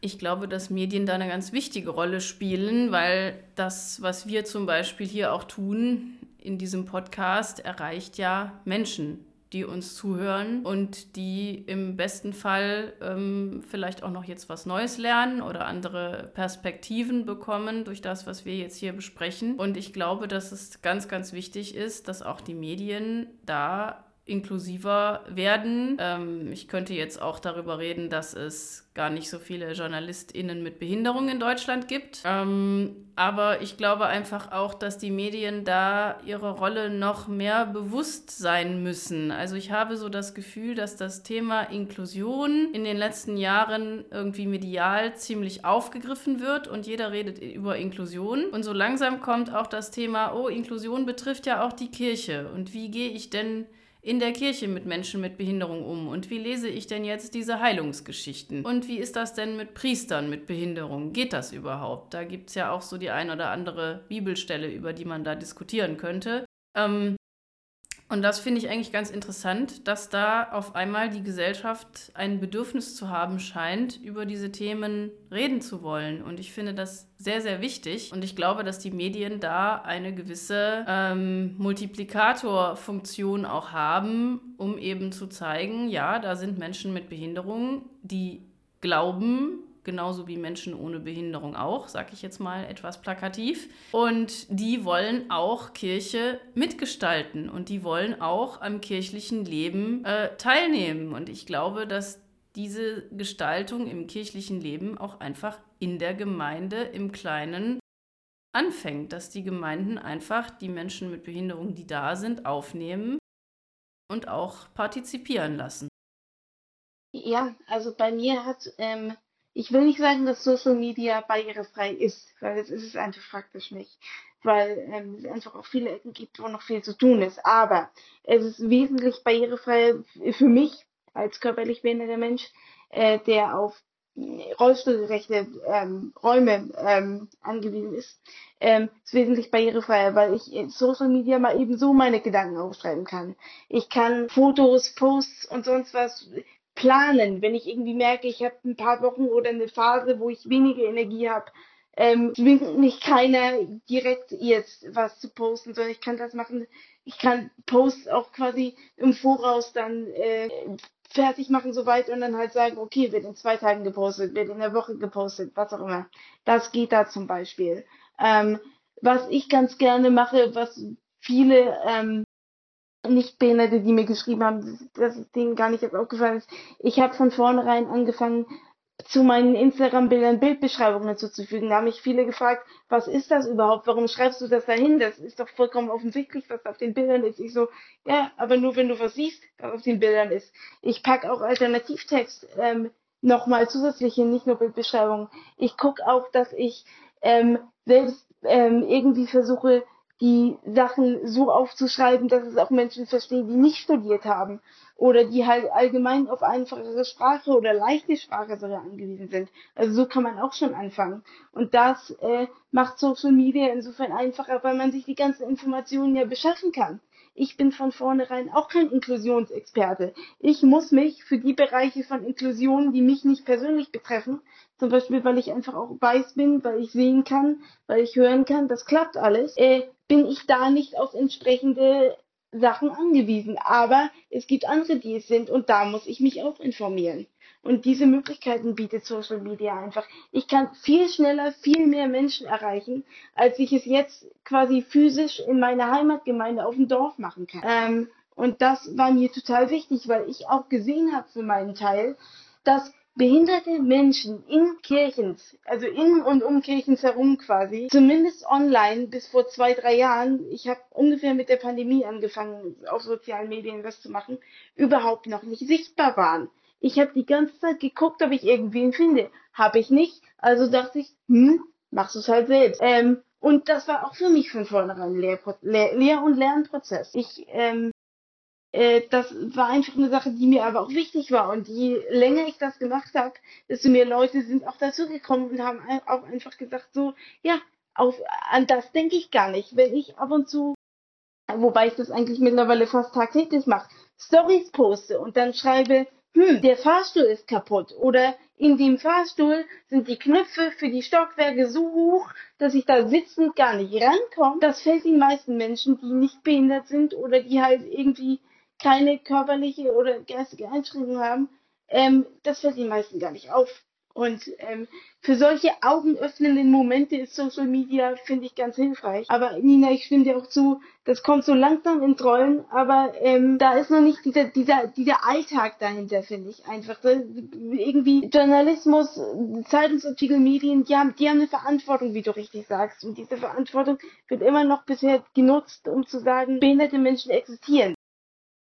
Speaker 3: Ich glaube, dass Medien da eine ganz wichtige Rolle spielen, weil das, was wir zum Beispiel hier auch tun in diesem Podcast, erreicht ja Menschen die uns zuhören und die im besten Fall ähm, vielleicht auch noch jetzt was Neues lernen oder andere Perspektiven bekommen durch das, was wir jetzt hier besprechen. Und ich glaube, dass es ganz, ganz wichtig ist, dass auch die Medien da inklusiver werden. Ähm, ich könnte jetzt auch darüber reden, dass es gar nicht so viele JournalistInnen mit Behinderung in Deutschland gibt. Ähm, aber ich glaube einfach auch, dass die Medien da ihre Rolle noch mehr bewusst sein müssen. Also ich habe so das Gefühl, dass das Thema Inklusion in den letzten Jahren irgendwie medial ziemlich aufgegriffen wird und jeder redet über Inklusion. Und so langsam kommt auch das Thema, oh, Inklusion betrifft ja auch die Kirche. Und wie gehe ich denn in der Kirche mit Menschen mit Behinderung um? Und wie lese ich denn jetzt diese Heilungsgeschichten? Und wie ist das denn mit Priestern mit Behinderung? Geht das überhaupt? Da gibt es ja auch so die ein oder andere Bibelstelle, über die man da diskutieren könnte. Ähm, und das finde ich eigentlich ganz interessant, dass da auf einmal die Gesellschaft ein Bedürfnis zu haben scheint, über diese Themen reden zu wollen. Und ich finde das sehr, sehr wichtig. Und ich glaube, dass die Medien da eine gewisse ähm, Multiplikatorfunktion auch haben, um eben zu zeigen, ja, da sind Menschen mit Behinderungen, die glauben, genauso wie Menschen ohne Behinderung auch, sage ich jetzt mal etwas plakativ. Und die wollen auch Kirche mitgestalten und die wollen auch am kirchlichen Leben äh, teilnehmen. Und ich glaube, dass diese Gestaltung im kirchlichen Leben auch einfach in der Gemeinde im Kleinen anfängt, dass die Gemeinden einfach die Menschen mit Behinderung, die da sind, aufnehmen und auch partizipieren lassen.
Speaker 4: Ja, also bei mir hat, ähm, ich will nicht sagen, dass Social Media barrierefrei ist, weil das ist es einfach praktisch nicht, weil ähm, es einfach auch viele Ecken gibt, wo noch viel zu tun ist. Aber es ist wesentlich barrierefrei für mich als körperlich behinderter Mensch, äh, der auf rollstuhlgerechte ähm, Räume ähm, angewiesen ist, ähm, ist wesentlich barrierefreier, weil ich in Social Media mal eben so meine Gedanken aufschreiben kann. Ich kann Fotos, Posts und sonst was planen, wenn ich irgendwie merke, ich habe ein paar Wochen oder eine Phase, wo ich weniger Energie habe. Ähm, zwingt mich keiner direkt jetzt was zu posten, sondern ich kann das machen. Ich kann Posts auch quasi im Voraus dann äh, fertig machen soweit und dann halt sagen, okay, wird in zwei Tagen gepostet, wird in der Woche gepostet, was auch immer. Das geht da zum Beispiel. Ähm, was ich ganz gerne mache, was viele ähm, Nichtbehinderte, die mir geschrieben haben, dass es denen gar nicht aufgefallen ist. Ich habe von vornherein angefangen, zu meinen Instagram-Bildern Bildbeschreibungen zuzufügen. Da haben mich viele gefragt, was ist das überhaupt? Warum schreibst du das dahin? Das ist doch vollkommen offensichtlich, was auf den Bildern ist. Ich so, ja, aber nur wenn du was siehst, was auf den Bildern ist. Ich pack auch Alternativtext ähm, nochmal zusätzlich hin, nicht nur Bildbeschreibungen. Ich guck auch, dass ich ähm, selbst ähm, irgendwie versuche, die Sachen so aufzuschreiben, dass es auch Menschen verstehen, die nicht studiert haben oder die halt allgemein auf einfachere Sprache oder leichte Sprache sogar angewiesen sind. Also so kann man auch schon anfangen. Und das äh, macht Social Media insofern einfacher, weil man sich die ganzen Informationen ja beschaffen kann. Ich bin von vornherein auch kein Inklusionsexperte. Ich muss mich für die Bereiche von Inklusion, die mich nicht persönlich betreffen, zum Beispiel weil ich einfach auch weiß bin, weil ich sehen kann, weil ich hören kann, das klappt alles, äh, bin ich da nicht auf entsprechende Sachen angewiesen. Aber es gibt andere, die es sind und da muss ich mich auch informieren. Und diese Möglichkeiten bietet Social Media einfach. Ich kann viel schneller, viel mehr Menschen erreichen, als ich es jetzt quasi physisch in meiner Heimatgemeinde auf dem Dorf machen kann. Ähm, und das war mir total wichtig, weil ich auch gesehen habe für meinen Teil, dass behinderte Menschen in Kirchens, also in und um Kirchens herum quasi, zumindest online bis vor zwei, drei Jahren, ich habe ungefähr mit der Pandemie angefangen, auf sozialen Medien was zu machen, überhaupt noch nicht sichtbar waren. Ich habe die ganze Zeit geguckt, ob ich irgendwen finde. Habe ich nicht. Also dachte ich, hm, machst du es halt selbst. Ähm, und das war auch für mich von vornherein ein Lehr Lehr und Lernprozess. Ich ähm, äh, das war einfach eine Sache, die mir aber auch wichtig war. Und je länger ich das gemacht habe, desto mehr Leute sind auch dazu gekommen und haben auch einfach gesagt, so, ja, auf, an das denke ich gar nicht. Wenn ich ab und zu, wobei ich das eigentlich mittlerweile fast tagtäglich mache, Stories poste und dann schreibe, hm, der Fahrstuhl ist kaputt oder in dem Fahrstuhl sind die Knöpfe für die Stockwerke so hoch, dass ich da sitzend gar nicht rankomme. Das fällt den meisten Menschen, die nicht behindert sind oder die halt irgendwie keine körperliche oder geistige Einschränkung haben, ähm, das fällt den meisten gar nicht auf. Und ähm, für solche augenöffnenden Momente ist Social Media, finde ich, ganz hilfreich. Aber Nina, ich stimme dir auch zu, das kommt so langsam ins Rollen, aber ähm, da ist noch nicht dieser, dieser, dieser Alltag dahinter, finde ich einfach. Irgendwie Journalismus, Zeitungsartikel, Medien, die haben, die haben eine Verantwortung, wie du richtig sagst. Und diese Verantwortung wird immer noch bisher genutzt, um zu sagen, behinderte Menschen existieren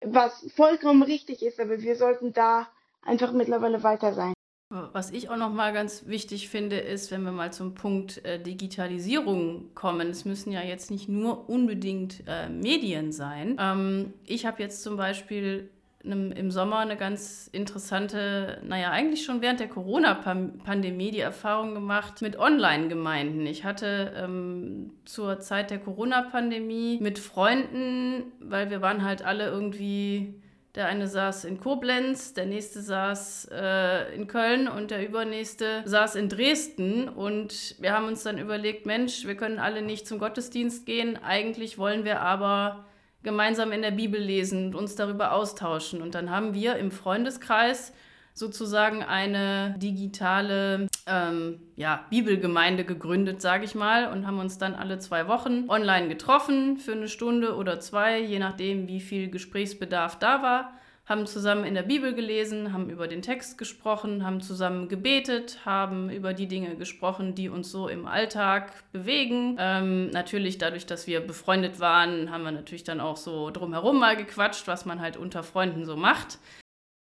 Speaker 4: was vollkommen richtig ist, aber wir sollten da einfach mittlerweile weiter sein.
Speaker 3: Was ich auch noch mal ganz wichtig finde, ist, wenn wir mal zum Punkt äh, Digitalisierung kommen. Es müssen ja jetzt nicht nur unbedingt äh, Medien sein. Ähm, ich habe jetzt zum Beispiel im Sommer eine ganz interessante, naja, eigentlich schon während der Corona-Pandemie die Erfahrung gemacht mit Online-Gemeinden. Ich hatte ähm, zur Zeit der Corona-Pandemie mit Freunden, weil wir waren halt alle irgendwie, der eine saß in Koblenz, der nächste saß äh, in Köln und der übernächste saß in Dresden. Und wir haben uns dann überlegt, Mensch, wir können alle nicht zum Gottesdienst gehen, eigentlich wollen wir aber gemeinsam in der Bibel lesen und uns darüber austauschen. Und dann haben wir im Freundeskreis sozusagen eine digitale ähm, ja, Bibelgemeinde gegründet, sage ich mal, und haben uns dann alle zwei Wochen online getroffen für eine Stunde oder zwei, je nachdem, wie viel Gesprächsbedarf da war. Haben zusammen in der Bibel gelesen, haben über den Text gesprochen, haben zusammen gebetet, haben über die Dinge gesprochen, die uns so im Alltag bewegen. Ähm, natürlich dadurch, dass wir befreundet waren, haben wir natürlich dann auch so drumherum mal gequatscht, was man halt unter Freunden so macht.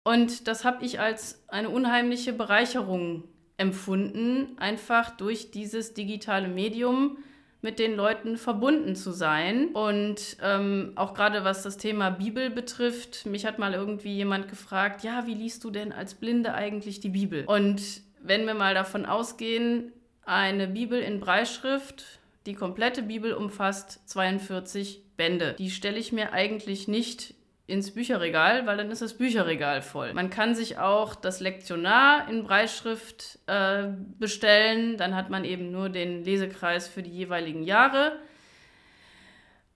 Speaker 3: Und das habe ich als eine unheimliche Bereicherung empfunden, einfach durch dieses digitale Medium mit den Leuten verbunden zu sein. Und ähm, auch gerade was das Thema Bibel betrifft, mich hat mal irgendwie jemand gefragt, ja, wie liest du denn als Blinde eigentlich die Bibel? Und wenn wir mal davon ausgehen, eine Bibel in Breitschrift, die komplette Bibel umfasst 42 Bände. Die stelle ich mir eigentlich nicht ins Bücherregal, weil dann ist das Bücherregal voll. Man kann sich auch das Lektionar in Breitschrift äh, bestellen, dann hat man eben nur den Lesekreis für die jeweiligen Jahre.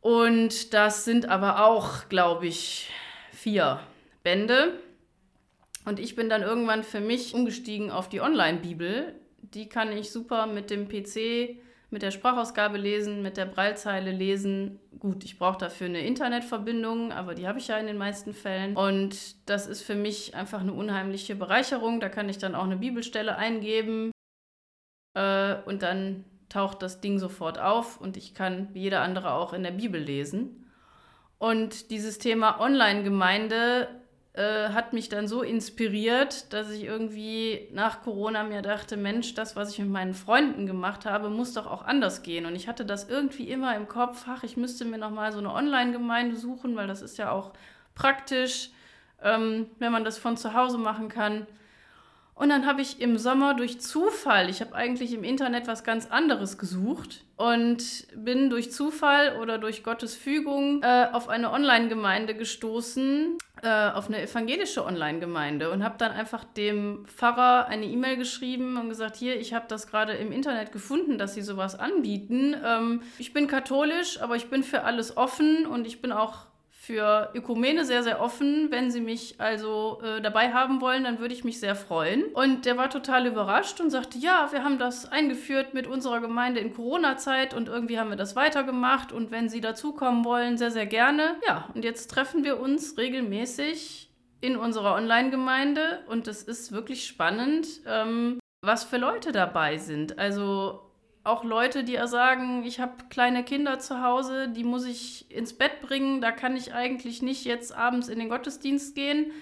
Speaker 3: Und das sind aber auch, glaube ich, vier Bände. Und ich bin dann irgendwann für mich umgestiegen auf die Online-Bibel. Die kann ich super mit dem PC mit der Sprachausgabe lesen, mit der Breilzeile lesen. Gut, ich brauche dafür eine Internetverbindung, aber die habe ich ja in den meisten Fällen. Und das ist für mich einfach eine unheimliche Bereicherung. Da kann ich dann auch eine Bibelstelle eingeben äh, und dann taucht das Ding sofort auf und ich kann wie jeder andere auch in der Bibel lesen. Und dieses Thema Online-Gemeinde äh, hat mich dann so inspiriert, dass ich irgendwie nach Corona mir dachte, Mensch, das, was ich mit meinen Freunden gemacht habe, muss doch auch anders gehen. Und ich hatte das irgendwie immer im Kopf, ach, ich müsste mir noch mal so eine Online-Gemeinde suchen, weil das ist ja auch praktisch, ähm, wenn man das von zu Hause machen kann. Und dann habe ich im Sommer durch Zufall, ich habe eigentlich im Internet was ganz anderes gesucht und bin durch Zufall oder durch Gottes Fügung äh, auf eine Online-Gemeinde gestoßen, äh, auf eine evangelische Online-Gemeinde und habe dann einfach dem Pfarrer eine E-Mail geschrieben und gesagt, hier, ich habe das gerade im Internet gefunden, dass sie sowas anbieten. Ähm, ich bin katholisch, aber ich bin für alles offen und ich bin auch für Ökumene sehr, sehr offen. Wenn Sie mich also äh, dabei haben wollen, dann würde ich mich sehr freuen. Und der war total überrascht und sagte, ja, wir haben das eingeführt mit unserer Gemeinde in Corona-Zeit und irgendwie haben wir das weitergemacht. Und wenn Sie dazukommen wollen, sehr, sehr gerne. Ja, und jetzt treffen wir uns regelmäßig in unserer Online-Gemeinde und es ist wirklich spannend, ähm, was für Leute dabei sind. Also auch Leute, die sagen, ich habe kleine Kinder zu Hause, die muss ich ins Bett bringen, da kann ich eigentlich nicht jetzt abends in den Gottesdienst gehen.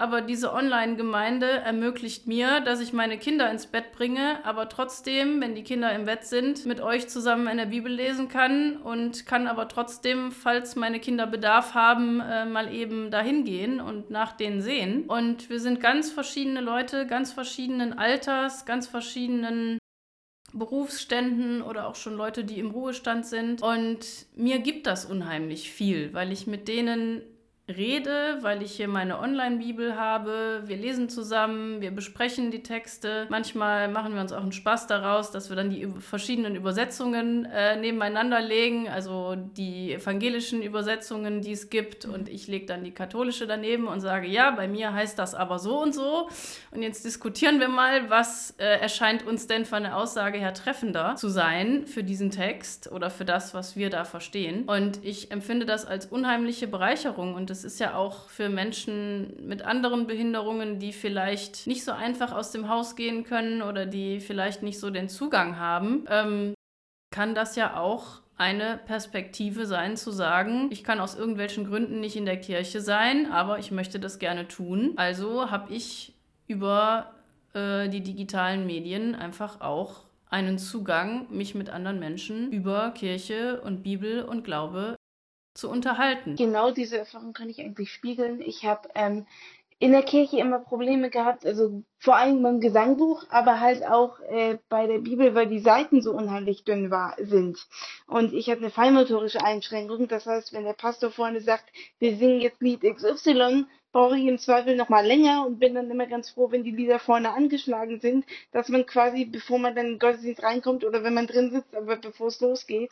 Speaker 3: Aber diese Online-Gemeinde ermöglicht mir, dass ich meine Kinder ins Bett bringe, aber trotzdem, wenn die Kinder im Bett sind, mit euch zusammen in der Bibel lesen kann und kann aber trotzdem, falls meine Kinder Bedarf haben, äh, mal eben dahin gehen und nach denen sehen. Und wir sind ganz verschiedene Leute, ganz verschiedenen Alters, ganz verschiedenen Berufsständen oder auch schon Leute, die im Ruhestand sind. Und mir gibt das unheimlich viel, weil ich mit denen rede, weil ich hier meine Online-Bibel habe. Wir lesen zusammen, wir besprechen die Texte. Manchmal machen wir uns auch einen Spaß daraus, dass wir dann die verschiedenen Übersetzungen äh, nebeneinander legen, also die evangelischen Übersetzungen, die es gibt. Und ich lege dann die katholische daneben und sage, ja, bei mir heißt das aber so und so. Und jetzt diskutieren wir mal, was äh, erscheint uns denn von der Aussage her treffender zu sein für diesen Text oder für das, was wir da verstehen. Und ich empfinde das als unheimliche Bereicherung und es es ist ja auch für Menschen mit anderen Behinderungen, die vielleicht nicht so einfach aus dem Haus gehen können oder die vielleicht nicht so den Zugang haben, ähm, kann das ja auch eine Perspektive sein, zu sagen, ich kann aus irgendwelchen Gründen nicht in der Kirche sein, aber ich möchte das gerne tun. Also habe ich über äh, die digitalen Medien einfach auch einen Zugang, mich mit anderen Menschen über Kirche und Bibel und Glaube zu unterhalten.
Speaker 4: Genau diese Erfahrung kann ich eigentlich spiegeln. Ich habe ähm, in der Kirche immer Probleme gehabt, also vor allem beim Gesangbuch, aber halt auch äh, bei der Bibel, weil die Seiten so unheimlich dünn war, sind. Und ich habe eine feinmotorische Einschränkung, das heißt, wenn der Pastor vorne sagt, wir singen jetzt Lied XY, brauche ich im Zweifel noch mal länger und bin dann immer ganz froh, wenn die Lieder vorne angeschlagen sind, dass man quasi, bevor man dann in den Gottesdienst reinkommt oder wenn man drin sitzt, aber bevor es losgeht,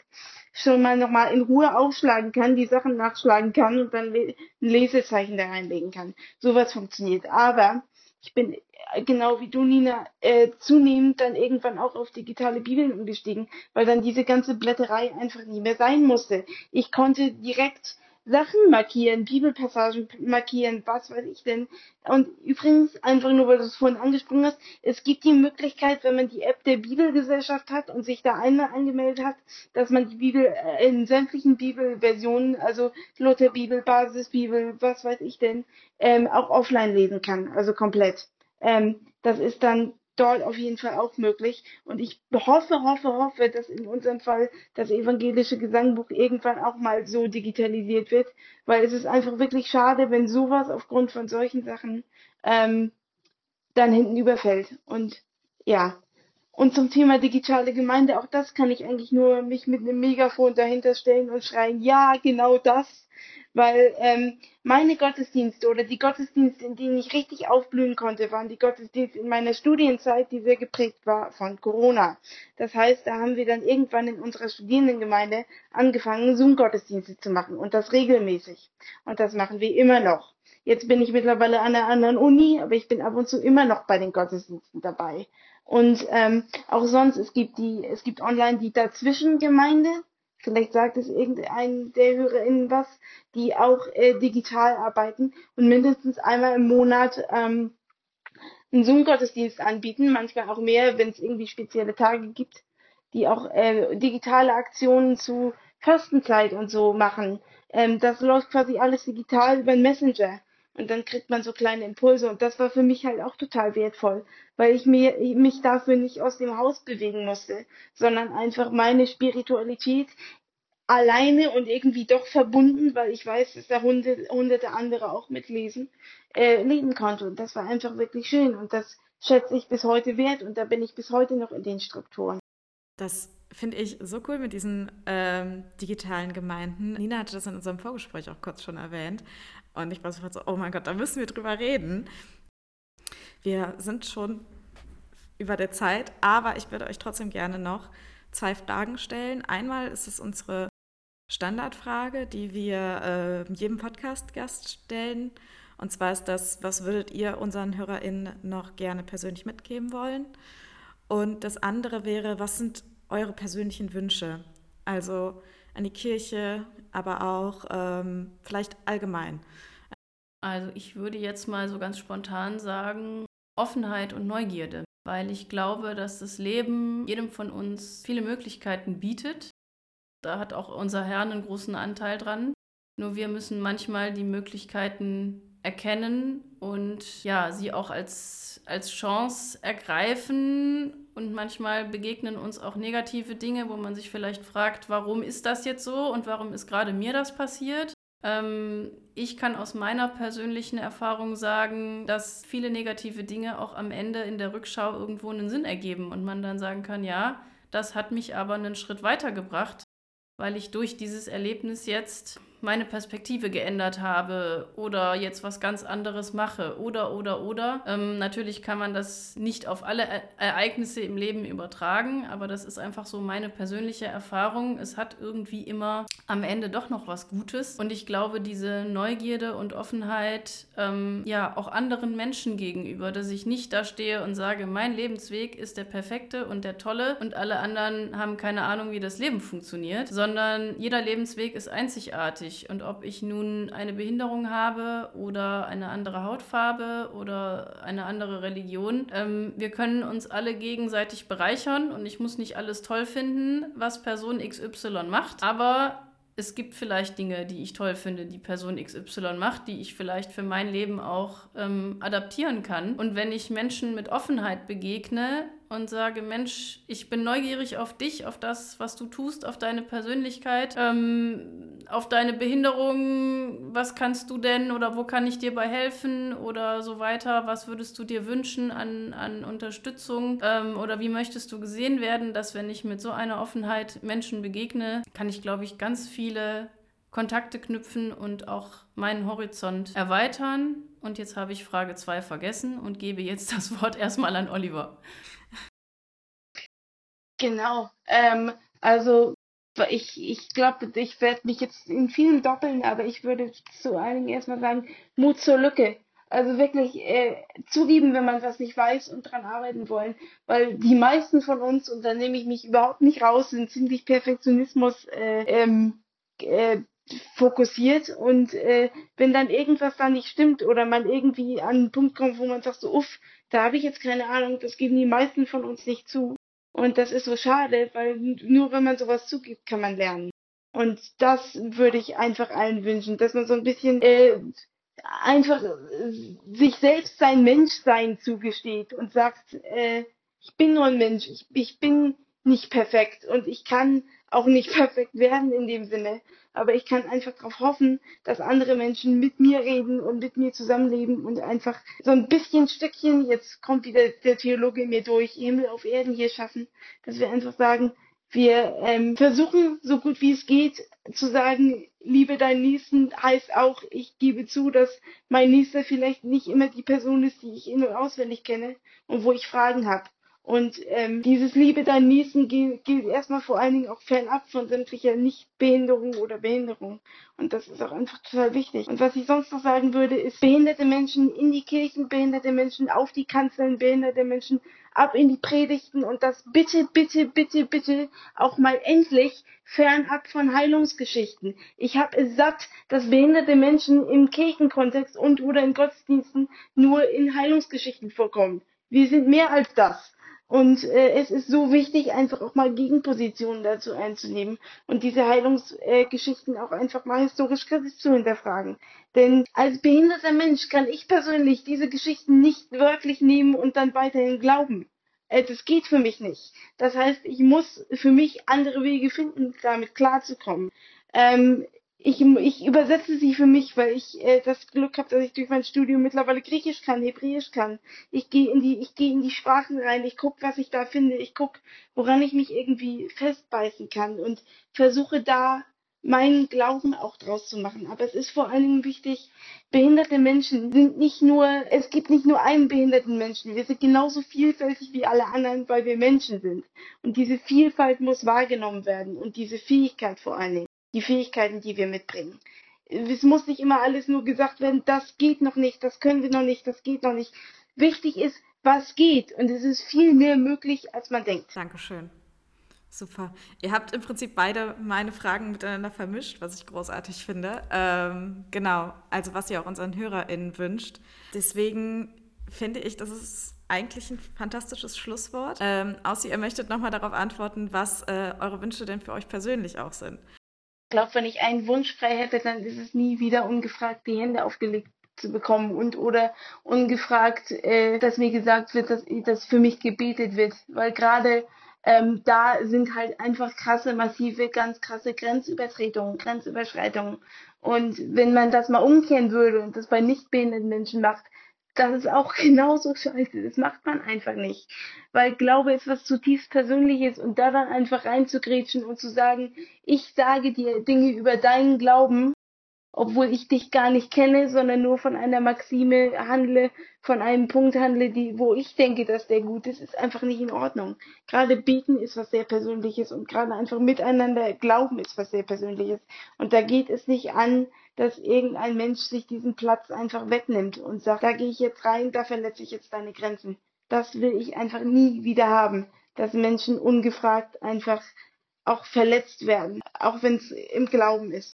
Speaker 4: schon mal noch mal in Ruhe aufschlagen kann, die Sachen nachschlagen kann und dann ein Lesezeichen da reinlegen kann. Sowas funktioniert. Aber ich bin äh, genau wie du, Nina, äh, zunehmend dann irgendwann auch auf digitale Bibeln umgestiegen, weil dann diese ganze Blätterei einfach nie mehr sein musste. Ich konnte direkt Sachen markieren, Bibelpassagen markieren, was weiß ich denn. Und übrigens, einfach nur, weil du es vorhin angesprochen hast, es gibt die Möglichkeit, wenn man die App der Bibelgesellschaft hat und sich da einmal angemeldet hat, dass man die Bibel äh, in sämtlichen Bibelversionen, also Lutherbibel, Basisbibel, was weiß ich denn, ähm, auch offline lesen kann, also komplett. Ähm, das ist dann dort auf jeden Fall auch möglich. Und ich hoffe, hoffe, hoffe, dass in unserem Fall das evangelische Gesangbuch irgendwann auch mal so digitalisiert wird, weil es ist einfach wirklich schade, wenn sowas aufgrund von solchen Sachen ähm, dann hinten überfällt. Und ja. Und zum Thema digitale Gemeinde, auch das kann ich eigentlich nur mich mit einem Megafon dahinter stellen und schreien, ja, genau das weil ähm, meine Gottesdienste oder die Gottesdienste, in denen ich richtig aufblühen konnte, waren die Gottesdienste in meiner Studienzeit, die sehr geprägt war von Corona. Das heißt, da haben wir dann irgendwann in unserer Studierendengemeinde angefangen, Zoom-Gottesdienste zu machen und das regelmäßig. Und das machen wir immer noch. Jetzt bin ich mittlerweile an einer anderen Uni, aber ich bin ab und zu immer noch bei den Gottesdiensten dabei. Und ähm, auch sonst, es gibt die, es gibt online die Dazwischengemeinde, Vielleicht sagt es irgendein der HörerInnen was, die auch äh, digital arbeiten und mindestens einmal im Monat ähm, einen Zoom-Gottesdienst anbieten, manchmal auch mehr, wenn es irgendwie spezielle Tage gibt, die auch äh, digitale Aktionen zu Fastenzeit und so machen. Ähm, das läuft quasi alles digital über den Messenger. Und dann kriegt man so kleine Impulse. Und das war für mich halt auch total wertvoll, weil ich mir, mich dafür nicht aus dem Haus bewegen musste, sondern einfach meine Spiritualität alleine und irgendwie doch verbunden, weil ich weiß, dass da hunderte, hunderte andere auch mitlesen, äh, leben konnte. Und das war einfach wirklich schön. Und das schätze ich bis heute wert. Und da bin ich bis heute noch in den Strukturen.
Speaker 2: Das finde ich so cool mit diesen ähm, digitalen Gemeinden. Nina hatte das in unserem Vorgespräch auch kurz schon erwähnt. Und ich war sofort so, oh mein Gott, da müssen wir drüber reden. Wir sind schon über der Zeit, aber ich würde euch trotzdem gerne noch zwei Fragen stellen. Einmal ist es unsere Standardfrage, die wir äh, jedem Podcast-Gast stellen. Und zwar ist das, was würdet ihr unseren HörerInnen noch gerne persönlich mitgeben wollen? Und das andere wäre, was sind eure persönlichen Wünsche? Also an die Kirche, aber auch ähm, vielleicht allgemein.
Speaker 3: Also ich würde jetzt mal so ganz spontan sagen, Offenheit und Neugierde, weil ich glaube, dass das Leben jedem von uns viele Möglichkeiten bietet. Da hat auch unser Herr einen großen Anteil dran. Nur wir müssen manchmal die Möglichkeiten erkennen und ja, sie auch als, als Chance ergreifen. Und manchmal begegnen uns auch negative Dinge, wo man sich vielleicht fragt, warum ist das jetzt so und warum ist gerade mir das passiert? Ähm, ich kann aus meiner persönlichen Erfahrung sagen, dass viele negative Dinge auch am Ende in der Rückschau irgendwo einen Sinn ergeben und man dann sagen kann, ja, das hat mich aber einen Schritt weitergebracht, weil ich durch dieses Erlebnis jetzt meine Perspektive geändert habe oder jetzt was ganz anderes mache oder oder oder. Ähm, natürlich kann man das nicht auf alle e Ereignisse im Leben übertragen, aber das ist einfach so meine persönliche Erfahrung. Es hat irgendwie immer am Ende doch noch was Gutes und ich glaube, diese Neugierde und Offenheit, ähm, ja, auch anderen Menschen gegenüber, dass ich nicht da stehe und sage, mein Lebensweg ist der perfekte und der tolle und alle anderen haben keine Ahnung, wie das Leben funktioniert, sondern jeder Lebensweg ist einzigartig einzigartig. Und ob ich nun eine Behinderung habe oder eine andere Hautfarbe oder eine andere Religion, ähm, wir können uns alle gegenseitig bereichern und ich muss nicht alles toll finden, was Person XY macht. Aber es gibt vielleicht Dinge, die ich toll finde, die Person XY macht, die ich vielleicht für mein Leben auch ähm, adaptieren kann. Und wenn ich Menschen mit Offenheit begegne, und sage, Mensch, ich bin neugierig auf dich, auf das, was du tust, auf deine Persönlichkeit, ähm, auf deine Behinderung, was kannst du denn oder wo kann ich dir bei helfen oder so weiter, was würdest du dir wünschen an, an Unterstützung ähm, oder wie möchtest du gesehen werden, dass wenn ich mit so einer Offenheit Menschen begegne, kann ich, glaube ich, ganz viele Kontakte knüpfen und auch meinen Horizont erweitern. Und jetzt habe ich Frage 2 vergessen und gebe jetzt das Wort erstmal an Oliver.
Speaker 4: Genau. Ähm, also ich, ich glaube, ich werde mich jetzt in vielen doppeln, aber ich würde zu einigen erstmal sagen, Mut zur Lücke. Also wirklich äh, zugeben, wenn man was nicht weiß und dran arbeiten wollen. Weil die meisten von uns, und da nehme ich mich überhaupt nicht raus, sind ziemlich Perfektionismus äh, ähm, äh, fokussiert und äh, wenn dann irgendwas da nicht stimmt oder man irgendwie an einen Punkt kommt, wo man sagt so, uff, da habe ich jetzt keine Ahnung, das geben die meisten von uns nicht zu. Und das ist so schade, weil nur wenn man sowas zugibt, kann man lernen. Und das würde ich einfach allen wünschen, dass man so ein bisschen äh, einfach äh, sich selbst sein Menschsein zugesteht und sagt, äh, ich bin nur ein Mensch, ich, ich bin nicht perfekt und ich kann auch nicht perfekt werden in dem Sinne. Aber ich kann einfach darauf hoffen, dass andere Menschen mit mir reden und mit mir zusammenleben und einfach so ein bisschen Stückchen, jetzt kommt wieder der Theologe mir durch, Himmel auf Erden hier schaffen, dass wir einfach sagen, wir ähm, versuchen, so gut wie es geht, zu sagen, liebe deinen Nächsten heißt auch, ich gebe zu, dass mein Nächster vielleicht nicht immer die Person ist, die ich in- und auswendig kenne und wo ich Fragen habe. Und ähm, dieses Liebe Nächsten gilt, gilt erstmal vor allen Dingen auch fernab von sämtlicher Nichtbehinderung oder Behinderung. Und das ist auch einfach total wichtig. Und was ich sonst noch sagen würde, ist behinderte Menschen in die Kirchen, behinderte Menschen auf die Kanzeln, behinderte Menschen ab in die Predigten und das bitte, bitte, bitte, bitte auch mal endlich fernab von Heilungsgeschichten. Ich habe es satt, dass behinderte Menschen im Kirchenkontext und oder in Gottesdiensten nur in Heilungsgeschichten vorkommen. Wir sind mehr als das. Und äh, es ist so wichtig, einfach auch mal Gegenpositionen dazu einzunehmen und diese Heilungsgeschichten äh, auch einfach mal historisch kritisch zu hinterfragen. Denn als behinderter Mensch kann ich persönlich diese Geschichten nicht wörtlich nehmen und dann weiterhin glauben. Äh, das geht für mich nicht. Das heißt, ich muss für mich andere Wege finden, damit klarzukommen. Ähm, ich, ich übersetze sie für mich, weil ich äh, das Glück habe, dass ich durch mein Studium mittlerweile Griechisch kann, Hebräisch kann. Ich gehe in die, ich gehe in die Sprachen rein, ich guck, was ich da finde, ich guck, woran ich mich irgendwie festbeißen kann und versuche da meinen Glauben auch draus zu machen. Aber es ist vor allen Dingen wichtig, behinderte Menschen sind nicht nur, es gibt nicht nur einen behinderten Menschen. Wir sind genauso vielfältig wie alle anderen, weil wir Menschen sind. Und diese Vielfalt muss wahrgenommen werden und diese Fähigkeit vor allen Dingen die Fähigkeiten, die wir mitbringen. Es muss nicht immer alles nur gesagt werden, das geht noch nicht, das können wir noch nicht, das geht noch nicht. Wichtig ist, was geht. Und es ist viel mehr möglich, als man denkt.
Speaker 2: Dankeschön. Super. Ihr habt im Prinzip beide meine Fragen miteinander vermischt, was ich großartig finde. Ähm, genau, also was ihr auch unseren HörerInnen wünscht. Deswegen finde ich, das ist eigentlich ein fantastisches Schlusswort. Ähm, außer ihr möchtet nochmal darauf antworten, was äh, eure Wünsche denn für euch persönlich auch sind.
Speaker 4: Ich glaube, wenn ich einen Wunsch frei hätte, dann ist es nie wieder ungefragt die Hände aufgelegt zu bekommen und oder ungefragt, äh, dass mir gesagt wird, dass, dass für mich gebetet wird. Weil gerade ähm, da sind halt einfach krasse, massive, ganz krasse Grenzübertretungen, Grenzüberschreitungen. Und wenn man das mal umkehren würde und das bei nicht behinderten Menschen macht, das ist auch genauso scheiße. Das macht man einfach nicht. Weil Glaube ist was zutiefst Persönliches und da dann einfach reinzugrätschen und zu sagen, ich sage dir Dinge über deinen Glauben, obwohl ich dich gar nicht kenne, sondern nur von einer Maxime handle, von einem Punkt handle, die, wo ich denke, dass der gut ist, ist einfach nicht in Ordnung. Gerade beten ist was sehr Persönliches und gerade einfach miteinander glauben ist was sehr Persönliches. Und da geht es nicht an, dass irgendein Mensch sich diesen Platz einfach wegnimmt und sagt, da gehe ich jetzt rein, da verletze ich jetzt deine Grenzen. Das will ich einfach nie wieder haben, dass Menschen ungefragt einfach auch verletzt werden, auch wenn es im Glauben ist.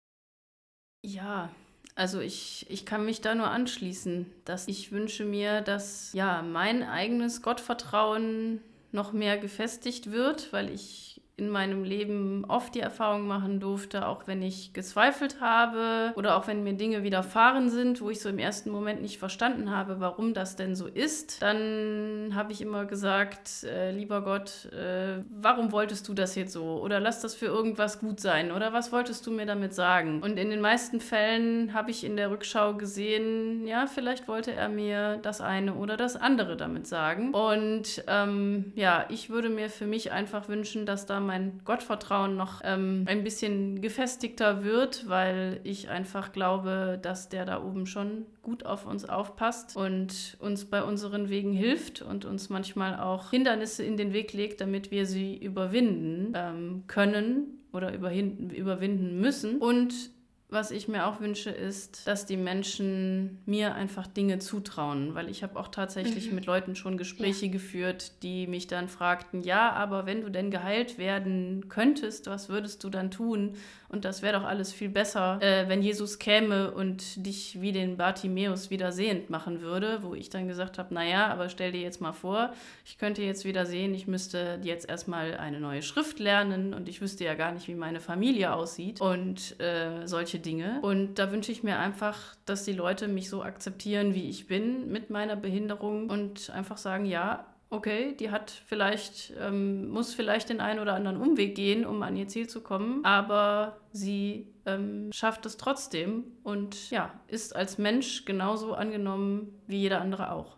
Speaker 3: Ja, also ich, ich kann mich da nur anschließen, dass ich wünsche mir, dass ja mein eigenes Gottvertrauen noch mehr gefestigt wird, weil ich in meinem Leben oft die Erfahrung machen durfte, auch wenn ich gezweifelt habe oder auch wenn mir Dinge widerfahren sind, wo ich so im ersten Moment nicht verstanden habe, warum das denn so ist, dann habe ich immer gesagt, äh, lieber Gott, äh, warum wolltest du das jetzt so? Oder lass das für irgendwas gut sein? Oder was wolltest du mir damit sagen? Und in den meisten Fällen habe ich in der Rückschau gesehen, ja, vielleicht wollte er mir das eine oder das andere damit sagen. Und ähm, ja, ich würde mir für mich einfach wünschen, dass da mein Gottvertrauen noch ähm, ein bisschen gefestigter wird, weil ich einfach glaube, dass der da oben schon gut auf uns aufpasst und uns bei unseren Wegen hilft und uns manchmal auch Hindernisse in den Weg legt, damit wir sie überwinden ähm, können oder überwinden müssen. Und was ich mir auch wünsche, ist, dass die Menschen mir einfach Dinge zutrauen, weil ich habe auch tatsächlich mhm. mit Leuten schon Gespräche ja. geführt, die mich dann fragten, ja, aber wenn du denn geheilt werden könntest, was würdest du dann tun? Und das wäre doch alles viel besser, äh, wenn Jesus käme und dich wie den Bartimäus wieder sehend machen würde, wo ich dann gesagt habe, naja, aber stell dir jetzt mal vor, ich könnte jetzt wieder sehen, ich müsste jetzt erstmal eine neue Schrift lernen und ich wüsste ja gar nicht, wie meine Familie aussieht und äh, solche Dinge. Und da wünsche ich mir einfach, dass die Leute mich so akzeptieren, wie ich bin, mit meiner Behinderung und einfach sagen, ja, okay, die hat vielleicht, ähm, muss vielleicht den einen oder anderen Umweg gehen, um an ihr Ziel zu kommen, aber sie ähm, schafft es trotzdem und ja, ist als Mensch genauso angenommen wie jeder andere auch.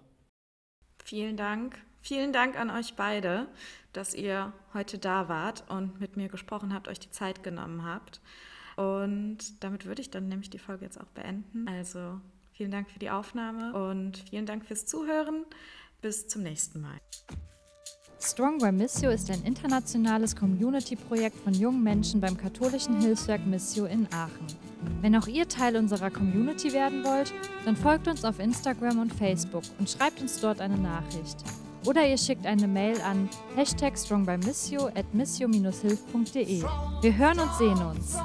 Speaker 2: Vielen Dank. Vielen Dank an euch beide, dass ihr heute da wart und mit mir gesprochen habt, euch die Zeit genommen habt. Und damit würde ich dann nämlich die Folge jetzt auch beenden. Also vielen Dank für die Aufnahme und vielen Dank fürs Zuhören. Bis zum nächsten Mal.
Speaker 1: Strong by Missio ist ein internationales Community-Projekt von jungen Menschen beim katholischen Hilfswerk Missio in Aachen. Wenn auch ihr Teil unserer Community werden wollt, dann folgt uns auf Instagram und Facebook und schreibt uns dort eine Nachricht. Oder ihr schickt eine Mail an hashtag strongbymissio at missio-hilf.de. Wir hören und sehen uns.